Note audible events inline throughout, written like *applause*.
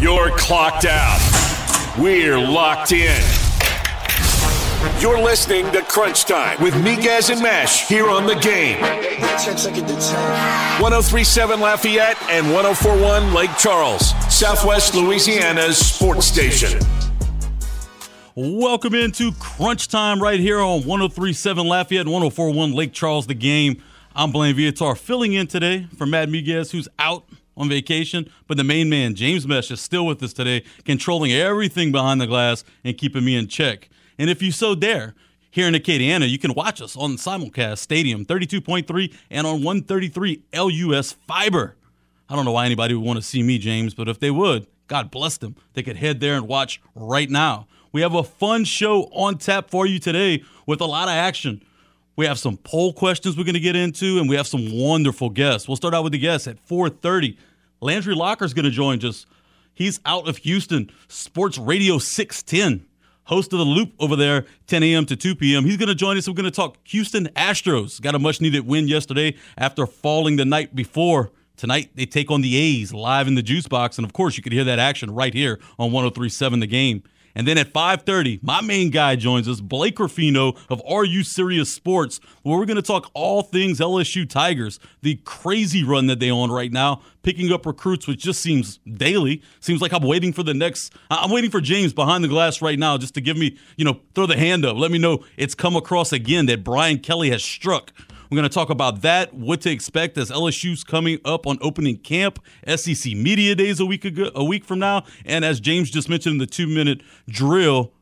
You're clocked out. We're locked in. You're listening to Crunch Time with Miguez and Mesh here on the game. 1037 Lafayette and 1041 Lake Charles, Southwest Louisiana's sports station. Welcome into Crunch Time right here on 1037 Lafayette and 1041 Lake Charles, the game. I'm Blaine Viatar filling in today for Matt Miguez, who's out on vacation, but the main man, James Mesh, is still with us today, controlling everything behind the glass and keeping me in check. And if you so dare, here in Acadiana, you can watch us on Simulcast Stadium 32.3 and on 133 LUS Fiber. I don't know why anybody would want to see me, James, but if they would, God bless them. They could head there and watch right now. We have a fun show on tap for you today with a lot of action. We have some poll questions we're going to get into, and we have some wonderful guests. We'll start out with the guests at 4:30. Landry Locker is going to join us. He's out of Houston, Sports Radio 610, host of the Loop over there, 10 a.m. to 2 p.m. He's going to join us. We're going to talk Houston Astros. Got a much needed win yesterday after falling the night before. Tonight they take on the A's live in the juice box, and of course you could hear that action right here on 103.7 The Game. And then at 5:30, my main guy joins us, Blake Ruffino of Are You Serious Sports, where we're going to talk all things LSU Tigers, the crazy run that they on right now, picking up recruits, which just seems daily. Seems like I'm waiting for the next. I'm waiting for James behind the glass right now, just to give me, you know, throw the hand up, let me know it's come across again that Brian Kelly has struck we're going to talk about that, what to expect as LSU's coming up on opening camp, SEC Media Days a week ago, a week from now, and as James just mentioned in the two minute drill,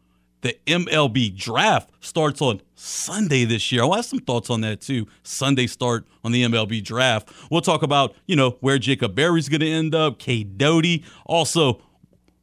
the MLB draft starts on Sunday this year. I'll have some thoughts on that too. Sunday start on the MLB draft. We'll talk about, you know, where Jacob Berry's going to end up, Cade Doughty. Also,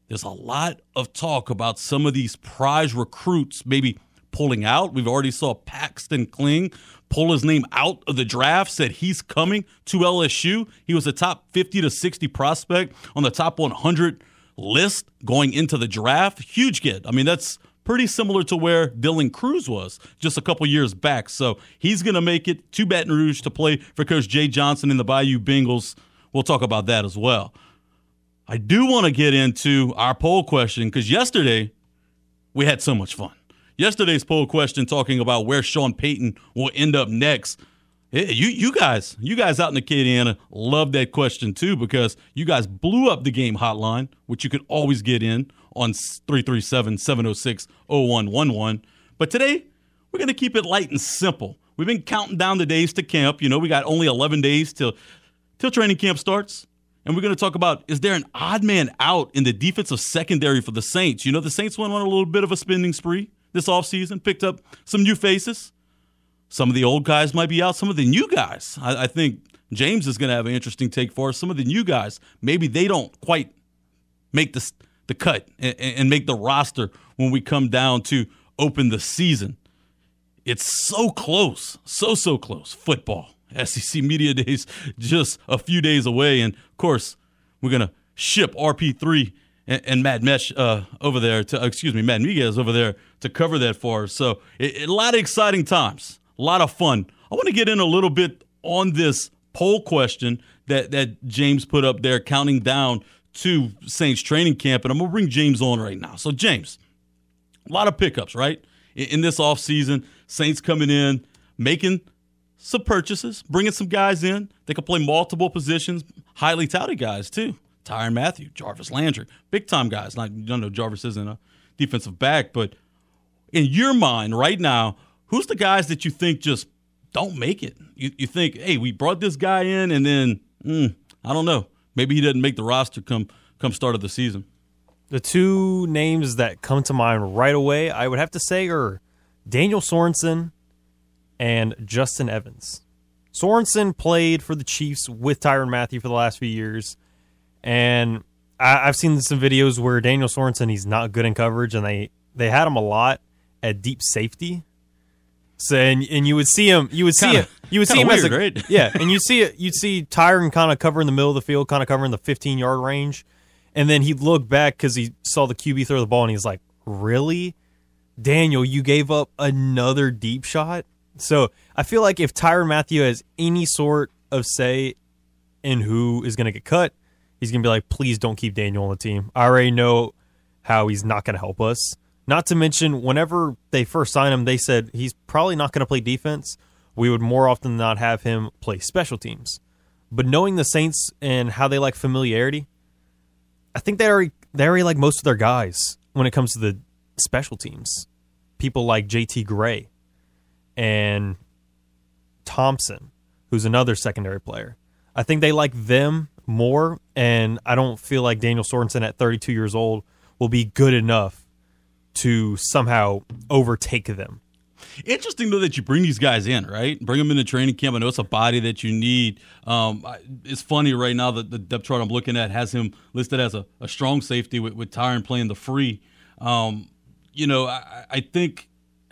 there's a lot of talk about some of these prize recruits maybe pulling out. We've already saw Paxton Kling pull his name out of the draft, said he's coming to LSU. He was a top 50 to 60 prospect on the top 100 list going into the draft. Huge get. I mean, that's pretty similar to where Dylan Crews was just a couple years back. So he's going to make it to Baton Rouge to play for Coach Jay Johnson in the Bayou Bengals. We'll talk about that as well. I do want to get into our poll question because yesterday we had so much fun yesterday's poll question talking about where Sean Payton will end up next. You you guys, you guys out in Acadiana love that question too because you guys blew up the game hotline, which you could always get in on 337-706-0111. But today, we're going to keep it light and simple. We've been counting down the days to camp. You know, we got only 11 days till till training camp starts. And we're going to talk about is there an odd man out in the defensive secondary for the Saints? You know, the Saints went on a little bit of a spending spree this offseason, picked up some new faces. Some of the old guys might be out. Some of the new guys, I, I think James is going to have an interesting take for us. Some of the new guys, maybe they don't quite make the, the cut and, and make the roster when we come down to open the season. It's so close, so, so close. Football, SEC Media Days, just a few days away. And of course, we're going to ship RP3 and, and Matt Mesh uh, over there to excuse me, Matt Miguez over there to cover that for us. So it, it, a lot of exciting times, a lot of fun. I want to get in a little bit on this poll question that that James put up there, counting down to Saints training camp, and I'm gonna bring James on right now. So James, a lot of pickups, right? In, in this offseason, Saints coming in, making some purchases, bringing some guys in. They can play multiple positions, highly touted guys too. Tyrann Mathieu, Jarvis Landry, big time guys. Not, you don't know Jarvis isn't a defensive back, but in your mind right now, who's the guys that you think just don't make it? You, you think, hey, we brought this guy in, and then mm, I don't know, maybe he doesn't make the roster come come start of the season. The two names that come to mind right away, I would have to say, are Daniel Sorensen and Justin Evans. Sorensen played for the Chiefs with Tyrann Mathieu for the last few years. And I, have seen some videos where Daniel Sorensen he's not good in coverage, and they they had him a lot at deep safety. So and, and you would see him, you would see kinda, it, you would see him weird, as a right? yeah, *laughs* and you see it, you'd see Tyrann kind of covering the middle of the field, kind of covering the 15 yard range, and then he'd look back because he saw the QB throw the ball, and he's like, "Really, Daniel, you gave up another deep shot." So I feel like if Tyrann Mathieu has any sort of say in who is going to get cut, he's going to be like, please don't keep Daniel on the team. I already know how he's not going to help us. Not to mention, whenever they first signed him, they said he's probably not going to play defense. We would more often than not have him play special teams. But knowing the Saints and how they like familiarity, I think they already they already like most of their guys when it comes to the special teams. People like JT Gray and Thompson, who's another secondary player. I think they like them more, and I don't feel like Daniel Sorensen at 32 years old will be good enough to somehow overtake them. Interesting though that you bring these guys in, right? Bring them into training camp. I know it's a body that you need. Um, it's funny right now that the depth chart I'm looking at has him listed as a, a strong safety with, with Tyrann playing the free. Um, you know, I, I think *sighs*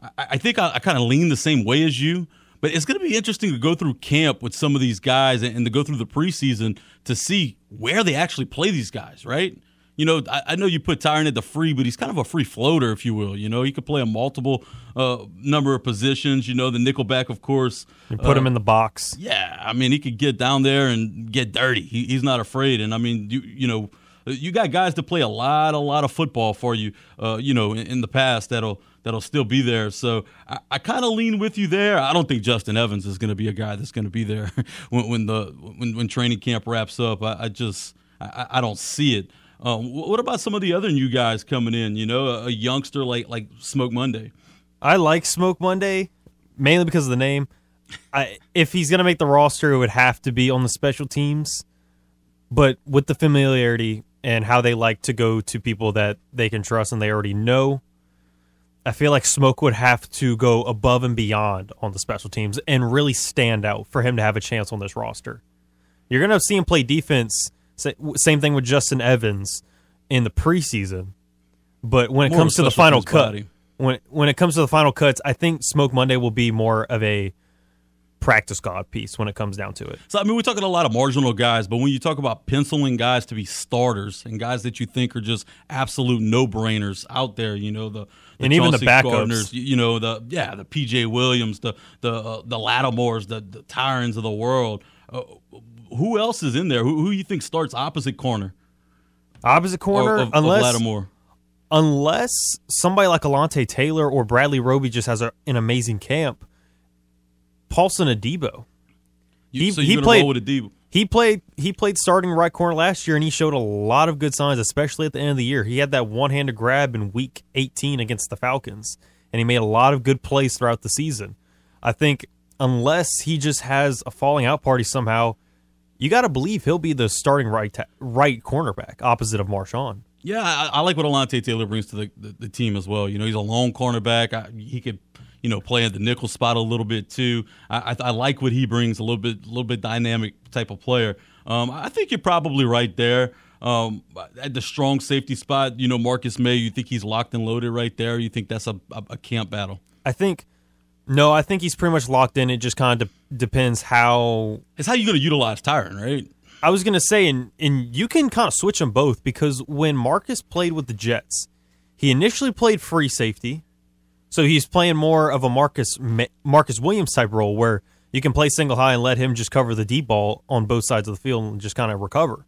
I, I think I, I kind of lean the same way as you. But it's going to be interesting to go through camp with some of these guys and, and to go through the preseason to see where they actually play these guys, right? you know, I, I, know you put Tyrann at the free, but he's kind of a free floater, if you will. You know, he could play a multiple uh, number of positions. You know, the nickelback, of course. You put uh, him in the box. Yeah, I mean, he could get down there and get dirty. He, he's not afraid. And I mean, you, you know, you got guys to play a lot, a lot of football for you. Uh, you know, in, in, the past that'll that'll still be there. So I, I kind of lean with you there. I don't think Justin Evans is going to be a guy that's going to be there *laughs* when, when the when, when training camp wraps up. I, I just I, I don't see it. Um, what about some of the other new guys coming in? You know, a, a youngster like like Smoke Monday. I like Smoke Monday mainly because of the name. I, if he's going to make the roster, it would have to be on the special teams. But with the familiarity and how they like to go to people that they can trust and they already know, I feel like Smoke would have to go above and beyond on the special teams and really stand out for him to have a chance on this roster. You're going to see him play defense same thing with Justin Evans in the preseason. But when it more comes to the final cut, body. when when it comes to the final cuts, I think Smoke Monday will be more of a practice god piece when it comes down to it. So I mean, we're talking a lot of marginal guys, but when you talk about penciling guys to be starters and guys that you think are just absolute no brainers out there, you know the. And Chauncey even the backups, Gardners, you know the yeah the PJ Williams, the the uh, the Lattimores, the, the Tyranns of the world. Uh, who else is in there? Who, who you think starts opposite corner? Opposite corner, of, unless of Lattimore. unless somebody like Alontae Taylor or Bradley Roby just has a, an amazing camp. Paulson Adebo. You, he, so he played with Adebo. He played he played starting right corner last year and he showed a lot of good signs, especially at the end of the year. He had that one handed grab in week eighteen against the Falcons, and he made a lot of good plays throughout the season. I think unless he just has a falling out party somehow, you got to believe he'll be the starting right ta- right cornerback opposite of Marshon. Yeah, I, I like what Alontae Taylor brings to the, the, the, team as well. You know, he's a lone cornerback. I, he could, you know, play at the nickel spot a little bit too. I, I, I, like what he brings. A little bit, a little bit dynamic type of player. Um, I think you're probably right there. Um, at the strong safety spot, you know, Marcus Maye, You think he's locked and loaded right there? You think that's a, a, a camp battle? I think no, I think he's pretty much locked in. It just kind of de- depends how. It's how you're going to utilize Tyrann, right? I was going to say, and and you can kind of switch them both because when Marcus played with the Jets, he initially played free safety, so he's playing more of a Marcus Marcus Williams type role where you can play single high and let him just cover the deep ball on both sides of the field and just kind of recover.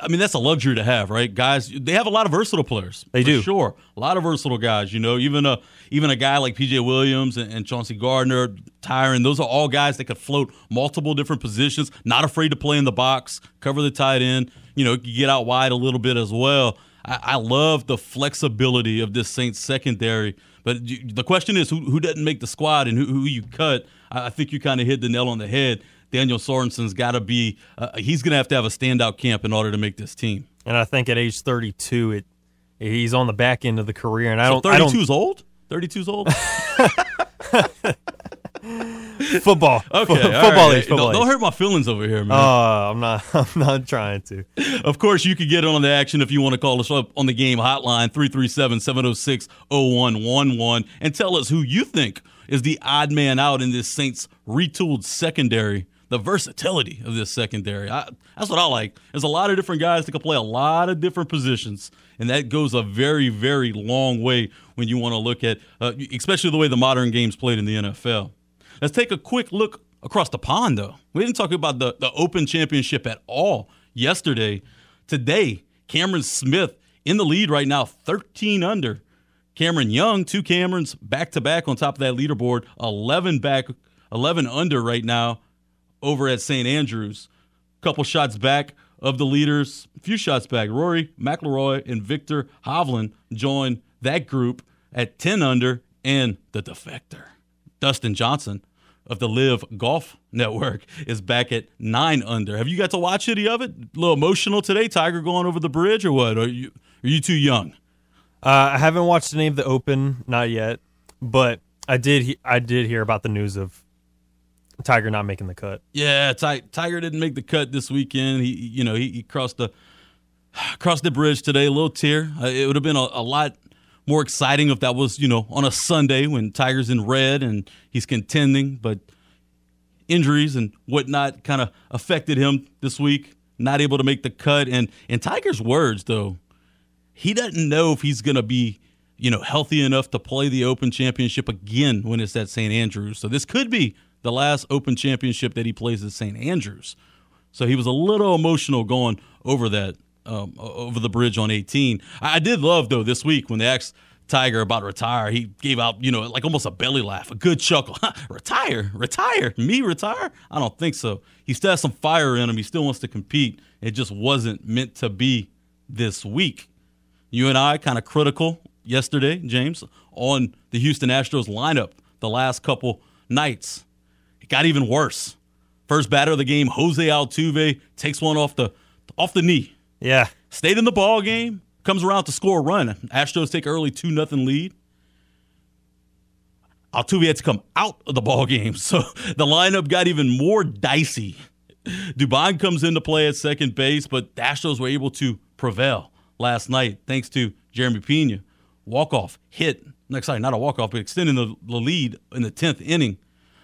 I mean, that's a luxury to have, right? Guys, they have a lot of versatile players. They do, sure, a lot of versatile guys. You know, even a even a guy like PJ Williams and, and Chauncey Gardner, Tyrann. Those are all guys that could float multiple different positions. Not afraid to play in the box, cover the tight end. You know, get out wide a little bit as well. I, I love the flexibility of this Saints secondary. But the question is, who, who doesn't make the squad and who, who you cut? I, I think you kind of hit the nail on the head Daniel Sorensen's got to be uh, he's going to have to have a standout camp in order to make this team. And I think at age 32, it he's on the back end of the career. And I so don't. 32 is old. 32 is old. *laughs* *laughs* football. Okay, football right. Football don't, don't, hurt my feelings over here, man. Uh, I'm not. *laughs* I'm not trying to. Of course, you can get on the action if you want to call us up on the game hotline 337-706-0111 and tell us who you think is the odd man out in this Saints retooled secondary the versatility of this secondary. I, that's what I like. There's a lot of different guys that can play a lot of different positions, and that goes a very, very long way when you want to look at, uh, especially the way the modern game's played in the NFL. Let's take a quick look across the pond, though. We didn't talk about the, the Open Championship at all yesterday. Today, Cameron Smith in the lead right now, 13 under. Cameron Young, two Camerons back to back on top of that leaderboard, 11 back, 11 under right now over at St. Andrews. A couple shots back of the leaders, a few shots back. Rory McIlroy and Viktor Hovland join that group at 10 under, and the defector, Dustin Johnson of the LIV Golf Network, is back at 9 under. Have you got to watch any of it? A little emotional today, Tiger going over the bridge, or what? Are you, are you too young? Uh, I haven't watched any of the Open, not yet, but I did. He- I did hear about the news of Tiger not making the cut. Yeah, Tiger didn't make the cut this weekend. He, you know, he, he crossed the *sighs* crossed the bridge today. A little tear. Uh, it would have been a, a lot more exciting if that was, you know, on a Sunday when Tiger's in red and he's contending. But injuries and whatnot kind of affected him this week. Not able to make the cut. And in Tiger's words, though, he doesn't know if he's going to be, you know, healthy enough to play the Open Championship again when it's at St. Andrews. So this could be the last Open Championship that he plays at St. Andrews. So he was a little emotional going over that, um, over the bridge on 18. I, did love though this week when they asked Tiger about retire. He gave out, you know, like almost a belly laugh, a good chuckle. *laughs* retire, retire, me retire? I don't think so. He still has some fire in him. He still wants to compete. It just wasn't meant to be this week. You and I kind of critical yesterday, James, on the Houston Astros lineup the last couple nights. It got even worse. First batter of the game, Jose Altuve takes one off the off the knee. Yeah, Stayed in the ball game, comes around to score a run. Astros take early two nothing lead. Altuve had to come out of the ball game, *laughs* so the lineup got even more dicey. Dubon comes into play at second base, but the Astros were able to prevail last night thanks to Jeremy Pena. Walk off hit. Next, sorry, not a walk off, but extending the, the lead in the tenth inning.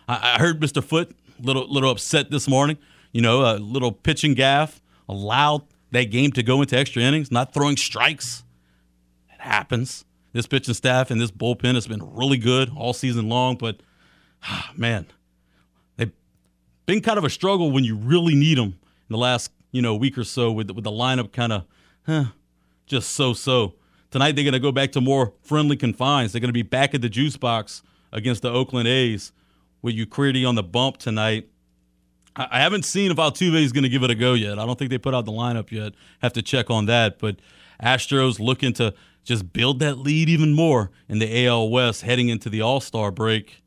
I, I heard Mr. Foot little little upset this morning. You know, a little pitching gaff allowed that game to go into extra innings, not throwing strikes. It happens. This pitching staff and this bullpen has been really good all season long, but ah, man, they've been kind of a struggle when you really need them in the last you know week or so with with the lineup kind of huh, just so so. Tonight they're going to go back to more friendly confines. They're going to be back at the juice box against the Oakland A's with Urquidy on the bump tonight. I haven't seen if Altuve is going to give it a go yet. I don't think they put out the lineup yet. Have to check on that. But Astros looking to just build that lead even more in the AL West heading into the All Star break.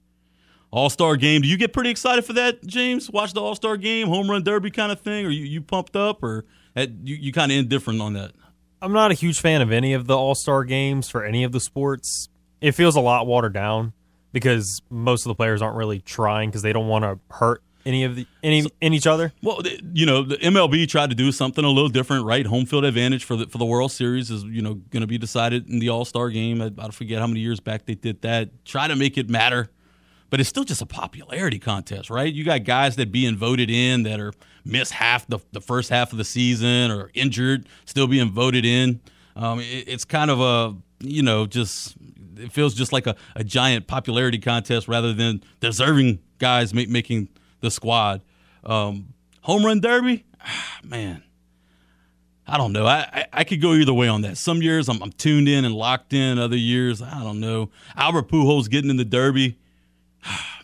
All Star game. Do you get pretty excited for that, James? Watch the All Star game, home run derby kind of thing, or you, you pumped up, or that, you, you kind of indifferent on that? I'm not a huge fan of any of the All Star games for any of the sports. It feels a lot watered down because most of the players aren't really trying because they don't want to hurt any of the any in each other. Well, you know, the MLB tried to do something a little different, right? Home field advantage for the for the World Series is you know going to be decided in the All Star game. I, I don't forget how many years back they did that. Try to make it matter, but it's still just a popularity contest, right? You got guys that being voted in that are miss half the the first half of the season or injured, still being voted in. Um, it, it's kind of a you know just it feels just like a, a giant popularity contest rather than deserving guys ma- making the squad. Um, home run derby, ah, man. I don't know. I, I, I could go either way on that. Some years I'm, I'm tuned in and locked in. Other years I don't know. Albert Pujols getting in the derby,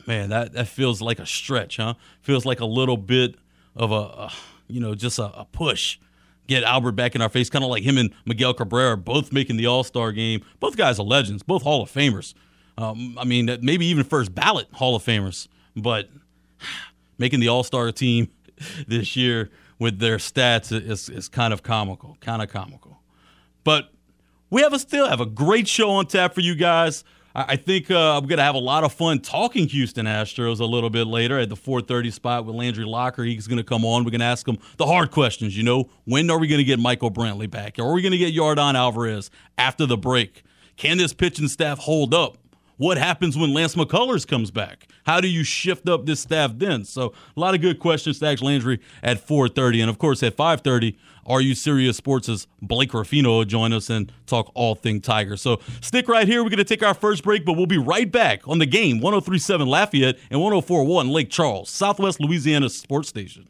man. That that feels like a stretch, huh? Feels like a little bit of a, a you know just a, a push. Get Albert back in our face, kind of like him and Miguel Cabrera, both making the All Star game. Both guys are legends, both Hall of Famers. Um, I mean, maybe even first ballot Hall of Famers, but *sighs* making the All Star team *laughs* this year with their stats is, is kind of comical, kind of comical. But we have a still have a great show on tap for you guys. I, I think uh, I'm gonna have a lot of fun talking Houston Astros a little bit later at the 4:30 spot with Landry Locker. He's gonna come on. We're gonna ask him the hard questions. You know, when are we gonna get Michael Brantley back? Are we gonna get Yordan Alvarez after the break? Can this pitching staff hold up? What happens when Lance McCullers comes back? How do you shift up this staff then? So a lot of good questions. Stacks Landry at 4:30, and of course at 5:30, Are You Serious Sports' as Blake Ruffino will join us and talk all thing Tiger. So stick right here. We're going to take our first break, but we'll be right back on the game 1037 Lafayette and 1041 Lake Charles, Southwest Louisiana Sports Station.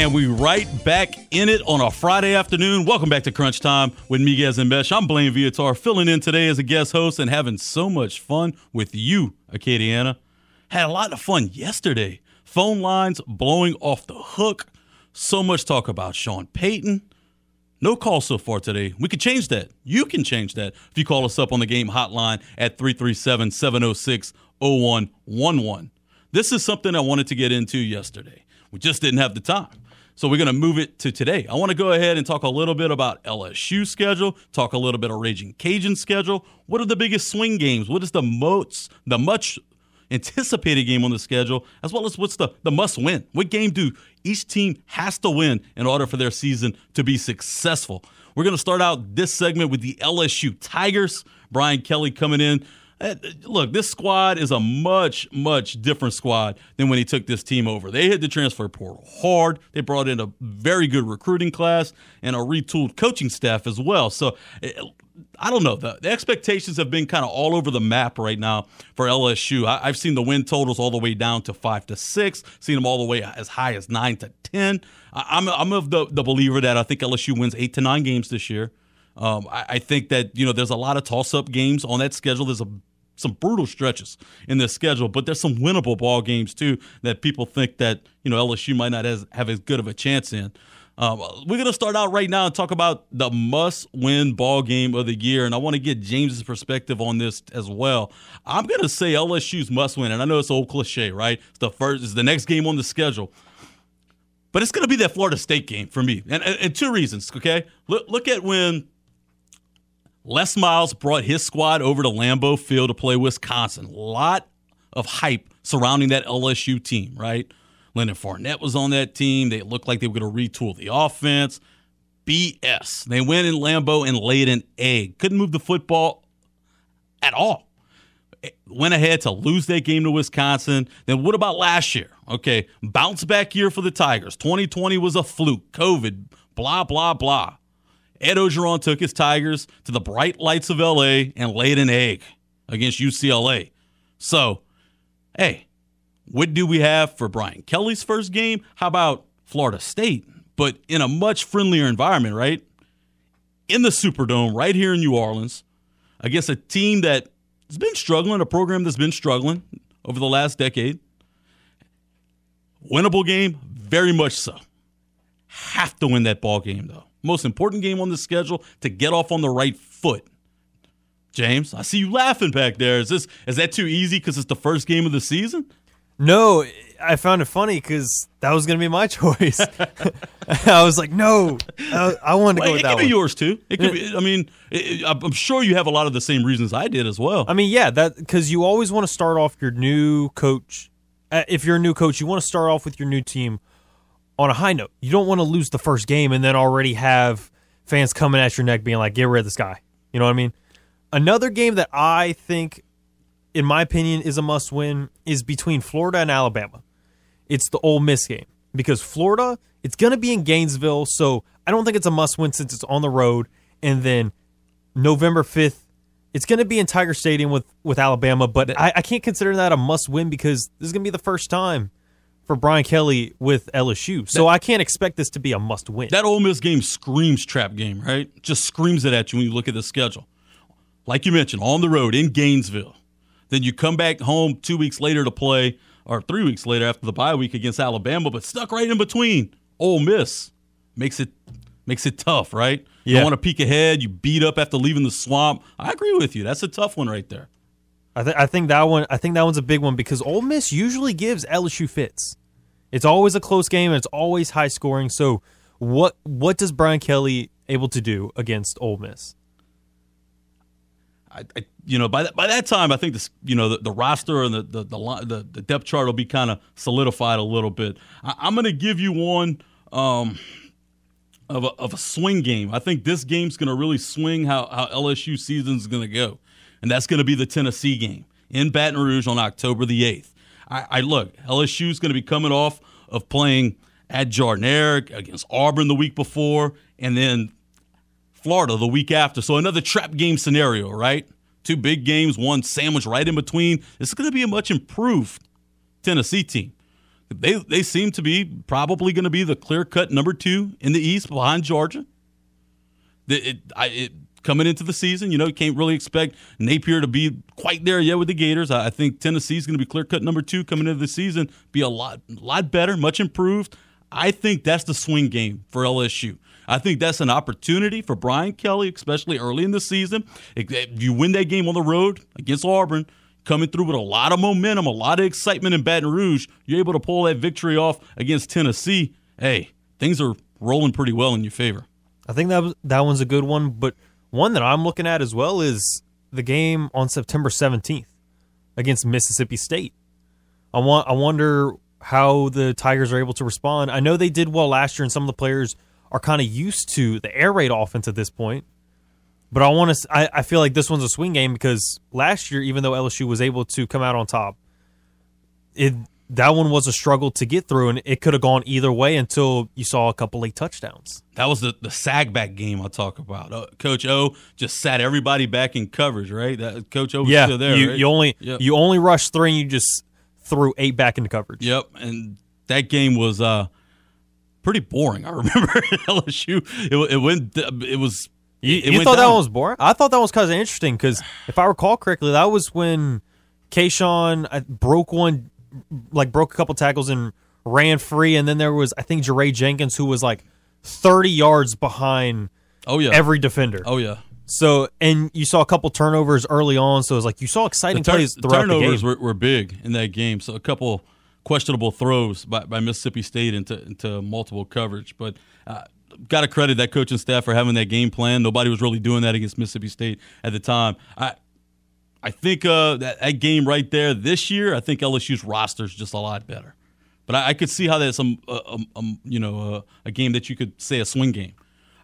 And we right back in it on a Friday afternoon. Welcome back to Crunch Time with Miguez and Mesh. I'm Blaine Viatar, filling in today as a guest host and having so much fun with you, Acadiana. Had a lot of fun yesterday. Phone lines blowing off the hook. So much talk about Sean Payton. No call so far today. We could change that. You can change that if you call us up on the game hotline at 337 706 0111. This is something I wanted to get into yesterday. We just didn't have the time. So we're going to move it to today. I want to go ahead and talk a little bit about LSU schedule, talk a little bit of Raging Cajun schedule. What are the biggest swing games? What is the most the much anticipated game on the schedule, as well as what's the, the must win? What game do each team has to win in order for their season to be successful? We're going to start out this segment with the LSU Tigers. Brian Kelly coming in look, this squad is a much, much different squad than when he took this team over. They hit the transfer portal hard. They brought in a very good recruiting class and a retooled coaching staff as well. So I don't know. The, the expectations have been kind of all over the map right now for LSU. I, have seen the win totals all the way down to five to six, seen them all the way as high as nine to ten. I, am I'm, I'm of the, the believer that I think LSU wins eight to nine games this year. Um, I, I, think that you know there's a lot of toss-up games on that schedule. There's a some brutal stretches in this schedule, but there's some winnable ball games too that people think that you know LSU might not as, have as good of a chance in. Um, we're going to start out right now and talk about the must-win ball game of the year, and I want to get James's perspective on this as well. I'm going to say LSU's must-win, and I know it's old cliche, right? It's the first, it's the next game on the schedule, but it's going to be that Florida State game for me, and, and, and two reasons. Okay, look, look at when Les Miles brought his squad over to Lambeau Field to play Wisconsin. A lot of hype surrounding that LSU team, right? Leonard Fournette was on that team. They looked like they were going to retool the offense. BS. They went in Lambeau and laid an egg. Couldn't move the football at all. Went ahead to lose that game to Wisconsin. Then what about last year? Okay, bounce back year for the Tigers. 2020 was a fluke. COVID, blah, blah, blah. Ed Orgeron took his Tigers to the bright lights of LA and laid an egg against UCLA. So, hey, what do we have for Brian Kelly's first game? How about Florida State, but in a much friendlier environment, right? In the Superdome, right here in New Orleans, against a team that has been struggling, a program that's been struggling over the last decade. Winnable game, very much so. Have to win that ball game, though most important game on the schedule to get off on the right foot. James, I see you laughing back there. Is this is that too easy because it's the first game of the season? No, I found it funny because that was going to be my *laughs* choice. *laughs* I was like, no, I, I wanted to well, go with that. It could be yours too. It could be. I mean, it, I'm sure you have a lot of the same reasons I did as well. I mean, yeah, that because you always want to start off your new coach. Uh, if you're a new coach, you want to start off with your new team on a high note. You don't want to lose the first game and then already have fans coming at your neck being like, get rid of this guy. You know what I mean? Another game that I think, in my opinion, is a must win is between Florida and Alabama. It's the Ole Miss game because Florida, it's going to be in Gainesville. So I don't think it's a must win since it's on the road. And then November 5th, it's going to be in Tiger Stadium with, with Alabama, but I, I can't consider that a must win because this is going to be the first time for Brian Kelly with LSU. So that, I can't expect this to be a must win. That Ole Miss game screams trap game, right? Just screams it at you when you look at the schedule. Like you mentioned, on the road in Gainesville. Then you come back home two weeks later to play, or three weeks later after the bye week against Alabama, but stuck right in between. Ole Miss makes it makes it tough, right? Yeah. You want to peek ahead. You beat up after leaving the swamp. I agree with you. That's a tough one right there. I, th- I think that one. I think that one's a big one because Ole Miss usually gives LSU fits. It's always a close game and it's always high scoring. So What what does Brian Kelly able to do against Ole Miss? I, I, you know, by that by that time, I think this, you know, the, the roster and the the, the the depth chart will be kind of solidified a little bit. I, am going to give you one um, of a, of a swing game. I think this game's going to really swing how how LSU season's going to go, and that's going to be the Tennessee game in Baton Rouge on October the eighth. I, I look, is going to be coming off of playing at Jordan-Hare against Auburn the week before, and then Florida the week after. So another trap game scenario, right? Two big games, one sandwich right in between. Is going to be a much improved Tennessee team. They they seem to be probably going to be the clear cut number two in the East behind Georgia. It, it, I, it, coming into the season, you know, you can't really expect Napier to be quite there yet with the Gators. I, think Tennessee's going to be clear cut number two coming into the season, be a lot lot better, much improved. I think that's the swing game for LSU. I think that's an opportunity for Brian Kelly, especially early in the season. If you win that game on the road against Auburn, coming through with a lot of momentum, a lot of excitement in Baton Rouge, you're able to pull that victory off against Tennessee. Hey, things are rolling pretty well in your favor. I think that was, that one's a good one, but one that I'm looking at as well is the game on September 17th against Mississippi State. I want I wonder how the Tigers are able to respond. I know they did well last year, and some of the players are kind of used to the air raid offense at this point. But I want to. I, I feel like this one's a swing game because last year, even though LSU was able to come out on top, it that one was a struggle to get through, and it could have gone either way until you saw a couple late touchdowns. That was the the sag back game I talk about. Uh, Coach O just sat everybody back in coverage, right? That Coach O was yeah, still there. You, right? you only Yep. you only rushed three, and you just threw eight back into coverage. Yep, and that game was uh, pretty boring. I *laughs* remember LSU. It, it went. It was. You, it you went thought that one was boring? I thought that was kind of interesting because if I recall correctly, that was when Kayshon uh, broke one, like broke a couple tackles and ran free, and then there was I think Jaray Jenkins who was like thirty yards behind Oh yeah. every defender. oh yeah. So and you saw a couple turnovers early on, so it was like you saw The exciting tur- plays throughout the turnovers game. were, were big in that game. So a couple questionable throws by, by Mississippi State into into multiple coverage, but. Uh, Got to credit that coaching staff for having that game plan. Nobody was really doing that against Mississippi State at the time. I, I think uh, that, that game right there this year, I think LSU's roster is just a lot better. But I, I could see how that's uh, um, um, you know, uh, a game that you could say a swing game.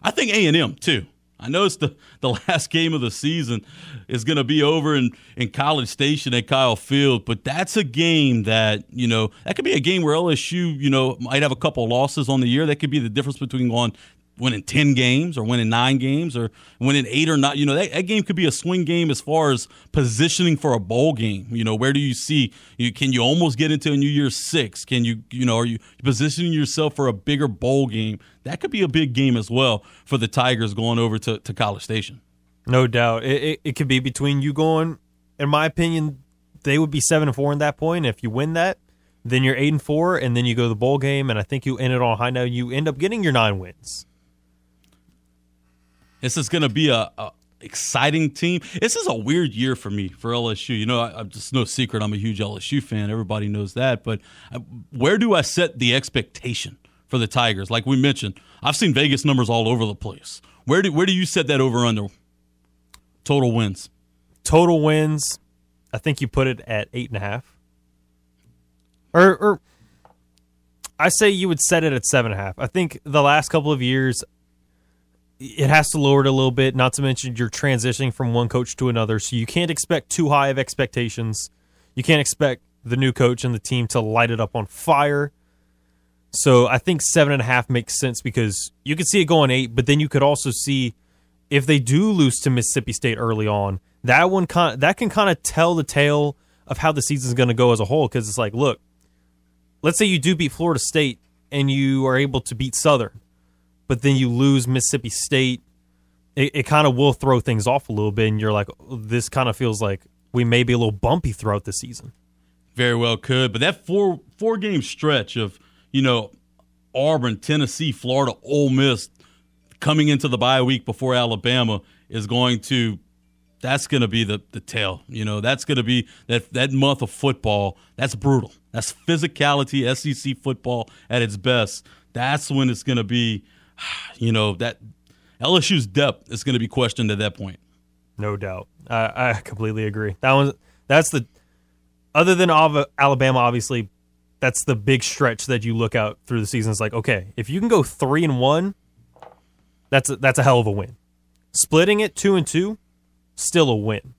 I think A and M too. I know it's the, the *laughs* last game of the season is going to be over in, in College Station at Kyle Field, but that's a game that you know that could be a game where LSU you know might have a couple losses on the year. That could be the difference between going winning ten games or winning nine games or winning eight or not. You know that, that game could be a swing game as far as positioning for a bowl game. You know where do you see you can you almost get into a New Year's six? Can you you know are you positioning yourself for a bigger bowl game? That could be a big game as well for the Tigers going over to, to College Station. No doubt, it, it, it could be between you going. In my opinion, they would be seven and four in that point. If you win that, then you're eight and four, and then you go to the bowl game, and I think you end it on high note. You end up getting your nine wins. This is going to be a, a exciting team. This is a weird year for me for LSU. You know, I, I'm just no secret. I'm a huge LSU fan. Everybody knows that. But where do I set the expectation for the Tigers? Like we mentioned, I've seen Vegas numbers all over the place. Where do where do you set that over under total wins? Total wins, I think you put it at eight and a half. Or, or I say you would set it at seven and a half. I think the last couple of years, it has to lower it a little bit. Not to mention you're transitioning from one coach to another, so you can't expect too high of expectations. You can't expect the new coach and the team to light it up on fire. So I think seven and a half makes sense because you could see it going eight, but then you could also see if they do lose to Mississippi State early on, that one con- that can kind of tell the tale of how the season's going to go as a whole. Because it's like, look, let's say you do beat Florida State and you are able to beat Southern, but then you lose Mississippi State, it, it kind of will throw things off a little bit, and you're like, oh, this kind of feels like we may be a little bumpy throughout the season. Very well could, but that four four game stretch of you know Auburn, Tennessee, Florida, Ole Miss coming into the bye week before Alabama is going to that's going to be the the tail. You know, that's going to be that that month of football. That's brutal. That's physicality, SEC football at its best. That's when it's going to be *sighs* you know that LSU's depth is going to be questioned at that point. No doubt. I, I completely agree. That one, that's the other than Alabama, obviously, that's the big stretch that you look out through the season. It's like, okay, if you can go three and one, that's a, that's a hell of a win. Splitting it two and two, still a win.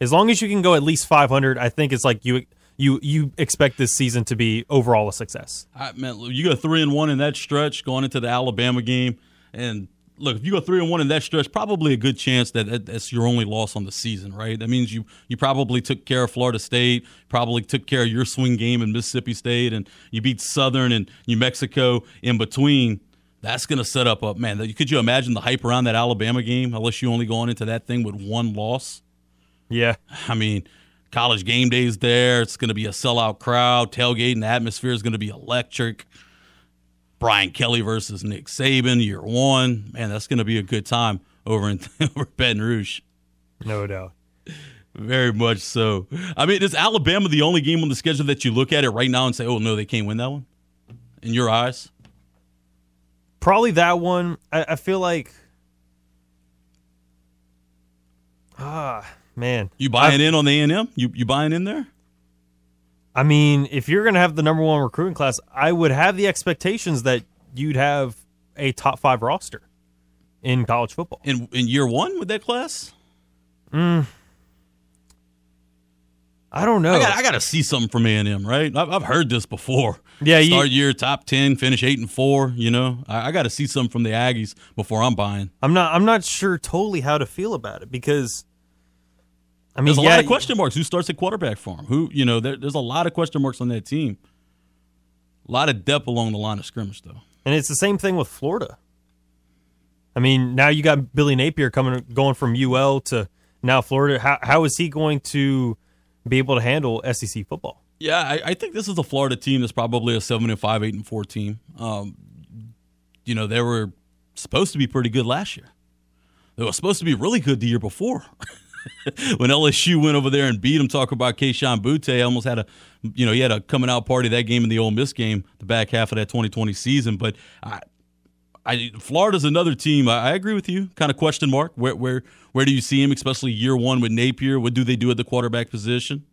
As long as you can go at least 500, I think it's like you you you expect this season to be overall a success. I mean, you go three and one in that stretch going into the Alabama game, and look, if you go three and one in that stretch, probably a good chance that that's your only loss on the season, right? That means you you probably took care of Florida State, probably took care of your swing game in Mississippi State, and you beat Southern and New Mexico in between. That's going to set up a man. Could you imagine the hype around that Alabama game? Unless you only going into that thing with one loss. Yeah, I mean, college game days there. It's going to be a sellout crowd. Tailgating atmosphere is going to be electric. Brian Kelly versus Nick Saban, year one. Man, that's going to be a good time over in *laughs* over Baton Rouge. No doubt. Very much so. I mean, is Alabama the only game on the schedule that you look at it right now and say, "Oh no, they can't win that one"? In your eyes, probably that one. I, I feel like ah man, you buying I've, in on the A and M? You you buying in there? I mean, if you're going to have the number one recruiting class, I would have the expectations that you'd have a top five roster in college football. In in year one with that class? Mm. I don't know. I got, to see something from A and M, right? I've, I've, heard this before. Yeah, start you, year top ten, finish eight and four. You know, I, I got to see something from the Aggies before I'm buying. I'm not. I'm not sure totally how to feel about it because I mean, there's a yeah, lot of question marks. Who starts at quarterback for him? Who, you know, there, there's a lot of question marks on that team. A lot of depth along the line of scrimmage, though. And it's the same thing with Florida. I mean, now you got Billy Napier coming, going from UL to now Florida. How, how is he going to be able to handle SEC football? Yeah, I, I think this is a Florida team that's probably a seven and five, eight and four team. Um, you know, they were supposed to be pretty good last year. They were supposed to be really good the year before. *laughs* *laughs* when LSU went over there and beat them, talk about Kayshon Boutte, almost had a, you know, he had a coming out party that game in the Ole Miss game, the back half of that 2020 season. But I, I Florida's another team. I, I agree with you. Kind of question mark. Where where where do you see him, especially year one with Napier? What do they do at the quarterback position?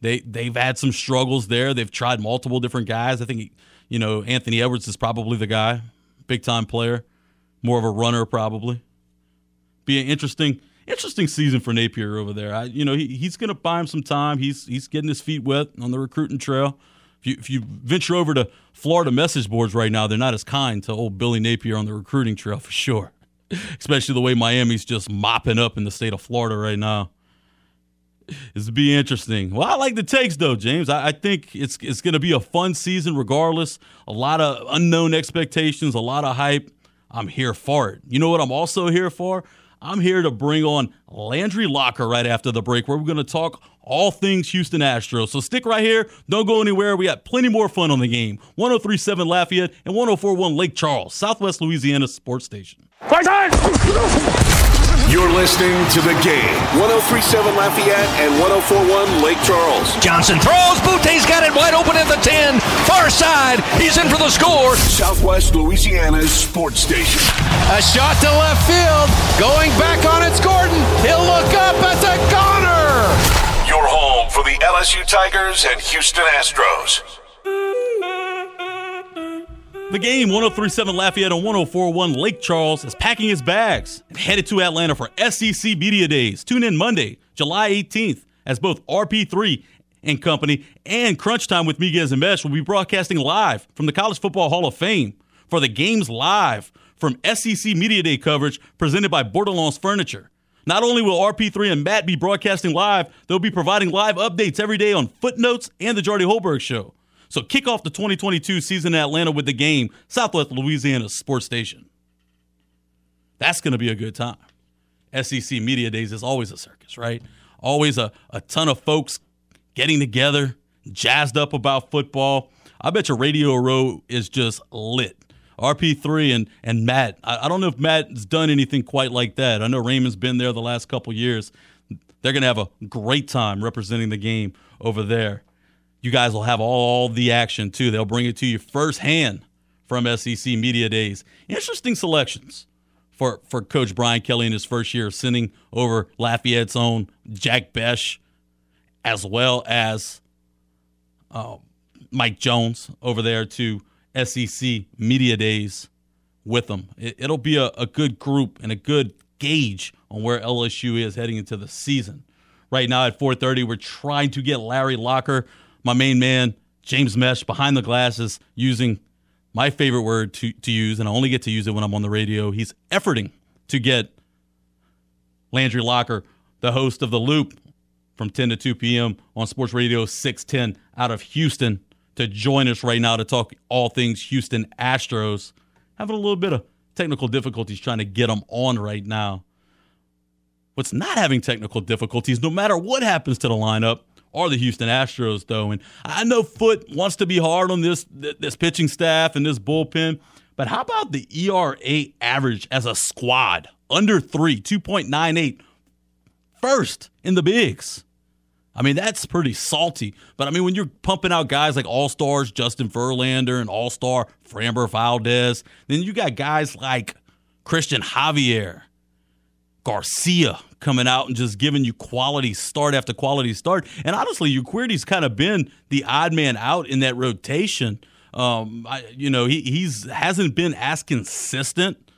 They they've had some struggles there. They've tried multiple different guys. I think you know Anthony Edwards is probably the guy, big time player, more of a runner probably. Be an interesting interesting season for Napier over there. I, you know, he, he's going to buy him some time. He's he's getting his feet wet on the recruiting trail. If you, if you venture over to Florida message boards right now, they're not as kind to old Billy Napier on the recruiting trail *laughs* for sure. Especially the way Miami's just mopping up in the state of Florida right now. It's be interesting. Well, I like the takes though, James. I, I think it's it's going to be a fun season regardless. A lot of unknown expectations, a lot of hype. I'm here for it. You know what I'm also here for? I'm here to bring on Landry Locker right after the break, where we're going to talk all things Houston Astros. So stick right here. Don't go anywhere. We got plenty more fun on the game. 1037 Lafayette and 1041 Lake Charles, Southwest Louisiana Sports Station. Fight time! You're listening to the game. 1037 Lafayette and 1041 Lake Charles. Johnson throws. Boutte's got it wide open at the 10. Far side. He's in for the score. Southwest Louisiana's sports station. A shot to left field. Going back on it's Gordon. He'll look up at the corner. Your home for the LSU Tigers and Houston Astros. The game, 1037 Lafayette and 1041 Lake Charles, is packing his bags and headed to Atlanta for SEC Media Days. Tune in Monday, July 18th, as both RP3 and Company and Crunch Time with Miguez and Mesh will be broadcasting live from the College Football Hall of Fame for the games live from SEC Media Day coverage presented by Bordelon's Furniture. Not only will RP3 and Matt be broadcasting live, they'll be providing live updates every day on Footnotes and the Jordy Hultberg Show. So kick off the 2022 season in Atlanta with the game, Southwest Louisiana Sports Station. That's going to be a good time. SEC Media Days is always a circus, right? Always a, a ton of folks getting together, jazzed up about football. I bet your Radio Row is just lit. RP3 and, and Matt. I, I don't know if Matt's done anything quite like that. I know Raymond's been there the last couple years. They're going to have a great time representing the game over there you guys will have all the action too. They'll bring it to you firsthand from SEC Media Days. Interesting selections for, for Coach Brian Kelly in his first year, sending over Lafayette's own Jack Bech, as well as uh, Mike Jones over there to SEC Media Days with them. It, will be a, a good group and a good gauge on where LSU is heading into the season. Right now at 4:30, we're trying to get Larry Locker, my main man, James Mesh, behind the glasses, using my favorite word to, to use, and I only get to use it when I'm on the radio. He's efforting to get Landry Locker, the host of The Loop, from 10 to 2 p.m. on Sports Radio 610 out of Houston, to join us right now to talk all things Houston Astros. Having a little bit of technical difficulties trying to get them on right now. What's not having technical difficulties, no matter what happens to the lineup, are the Houston Astros, though. And I know Foot wants to be hard on this this pitching staff and this bullpen, but how about the ERA average as a squad? Under three, 2.98, first in the bigs. I mean, that's pretty salty. But I mean, when you're pumping out guys like All Stars, Justin Verlander, and All Star Framber Valdez, then you got guys like Christian Javier, Garcia coming out and just giving you quality start after quality start. And honestly, Urquidy's kind of been the odd man out in that rotation. Um, I, you know, he he's hasn't been as consistent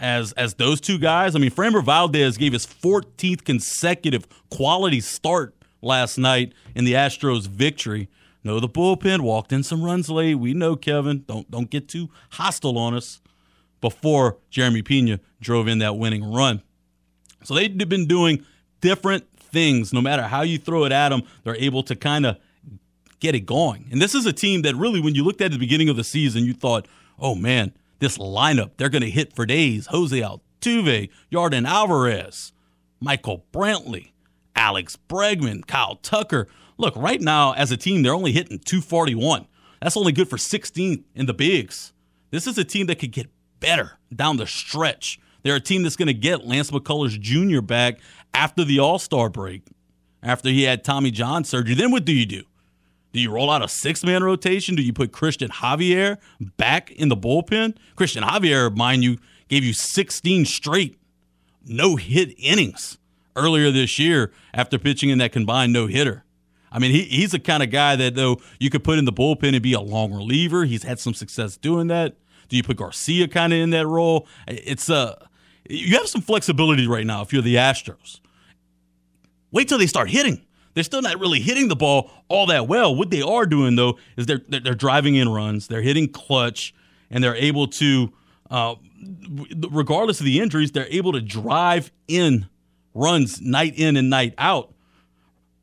as as those two guys. I mean, Framber Valdez gave his 14th consecutive quality start last night in the Astros' victory. No, the bullpen walked in some runs late. We know, Kevin. Don't don't get too hostile on us. Before Jeremy Pena drove in that winning run, so they've been doing different things. No matter how you throw it at them, they're able to kind of get it going. And this is a team that really, when you looked at the beginning of the season, you thought, "Oh man, this lineup they're going to hit for days." Jose Altuve, Yordan Alvarez, Michael Brantley. Alex Bregman, Kyle Tucker. Look, right now, as a team, they're only hitting 241. That's only good for 16th in the bigs. This is a team that could get better down the stretch. They're a team that's going to get Lance McCullers Jr. back after the All Star break, after he had Tommy John surgery. Then what do you do? Do you roll out a six man rotation? Do you put Christian Javier back in the bullpen? Christian Javier, mind you, gave you 16 straight no hit innings earlier this year after pitching in that combined no hitter. I mean, he, he's the kind of guy that, though, you could put in the bullpen and be a long reliever. He's had some success doing that. Do you put Garcia kind of in that role? It's a. Uh, you have some flexibility right now if you're the Astros. Wait till they start hitting. They're still not really hitting the ball all that well. What they are doing though is they're they're driving in runs, they're hitting clutch, and they're able to, uh, regardless of the injuries, they're able to drive in runs night in and night out.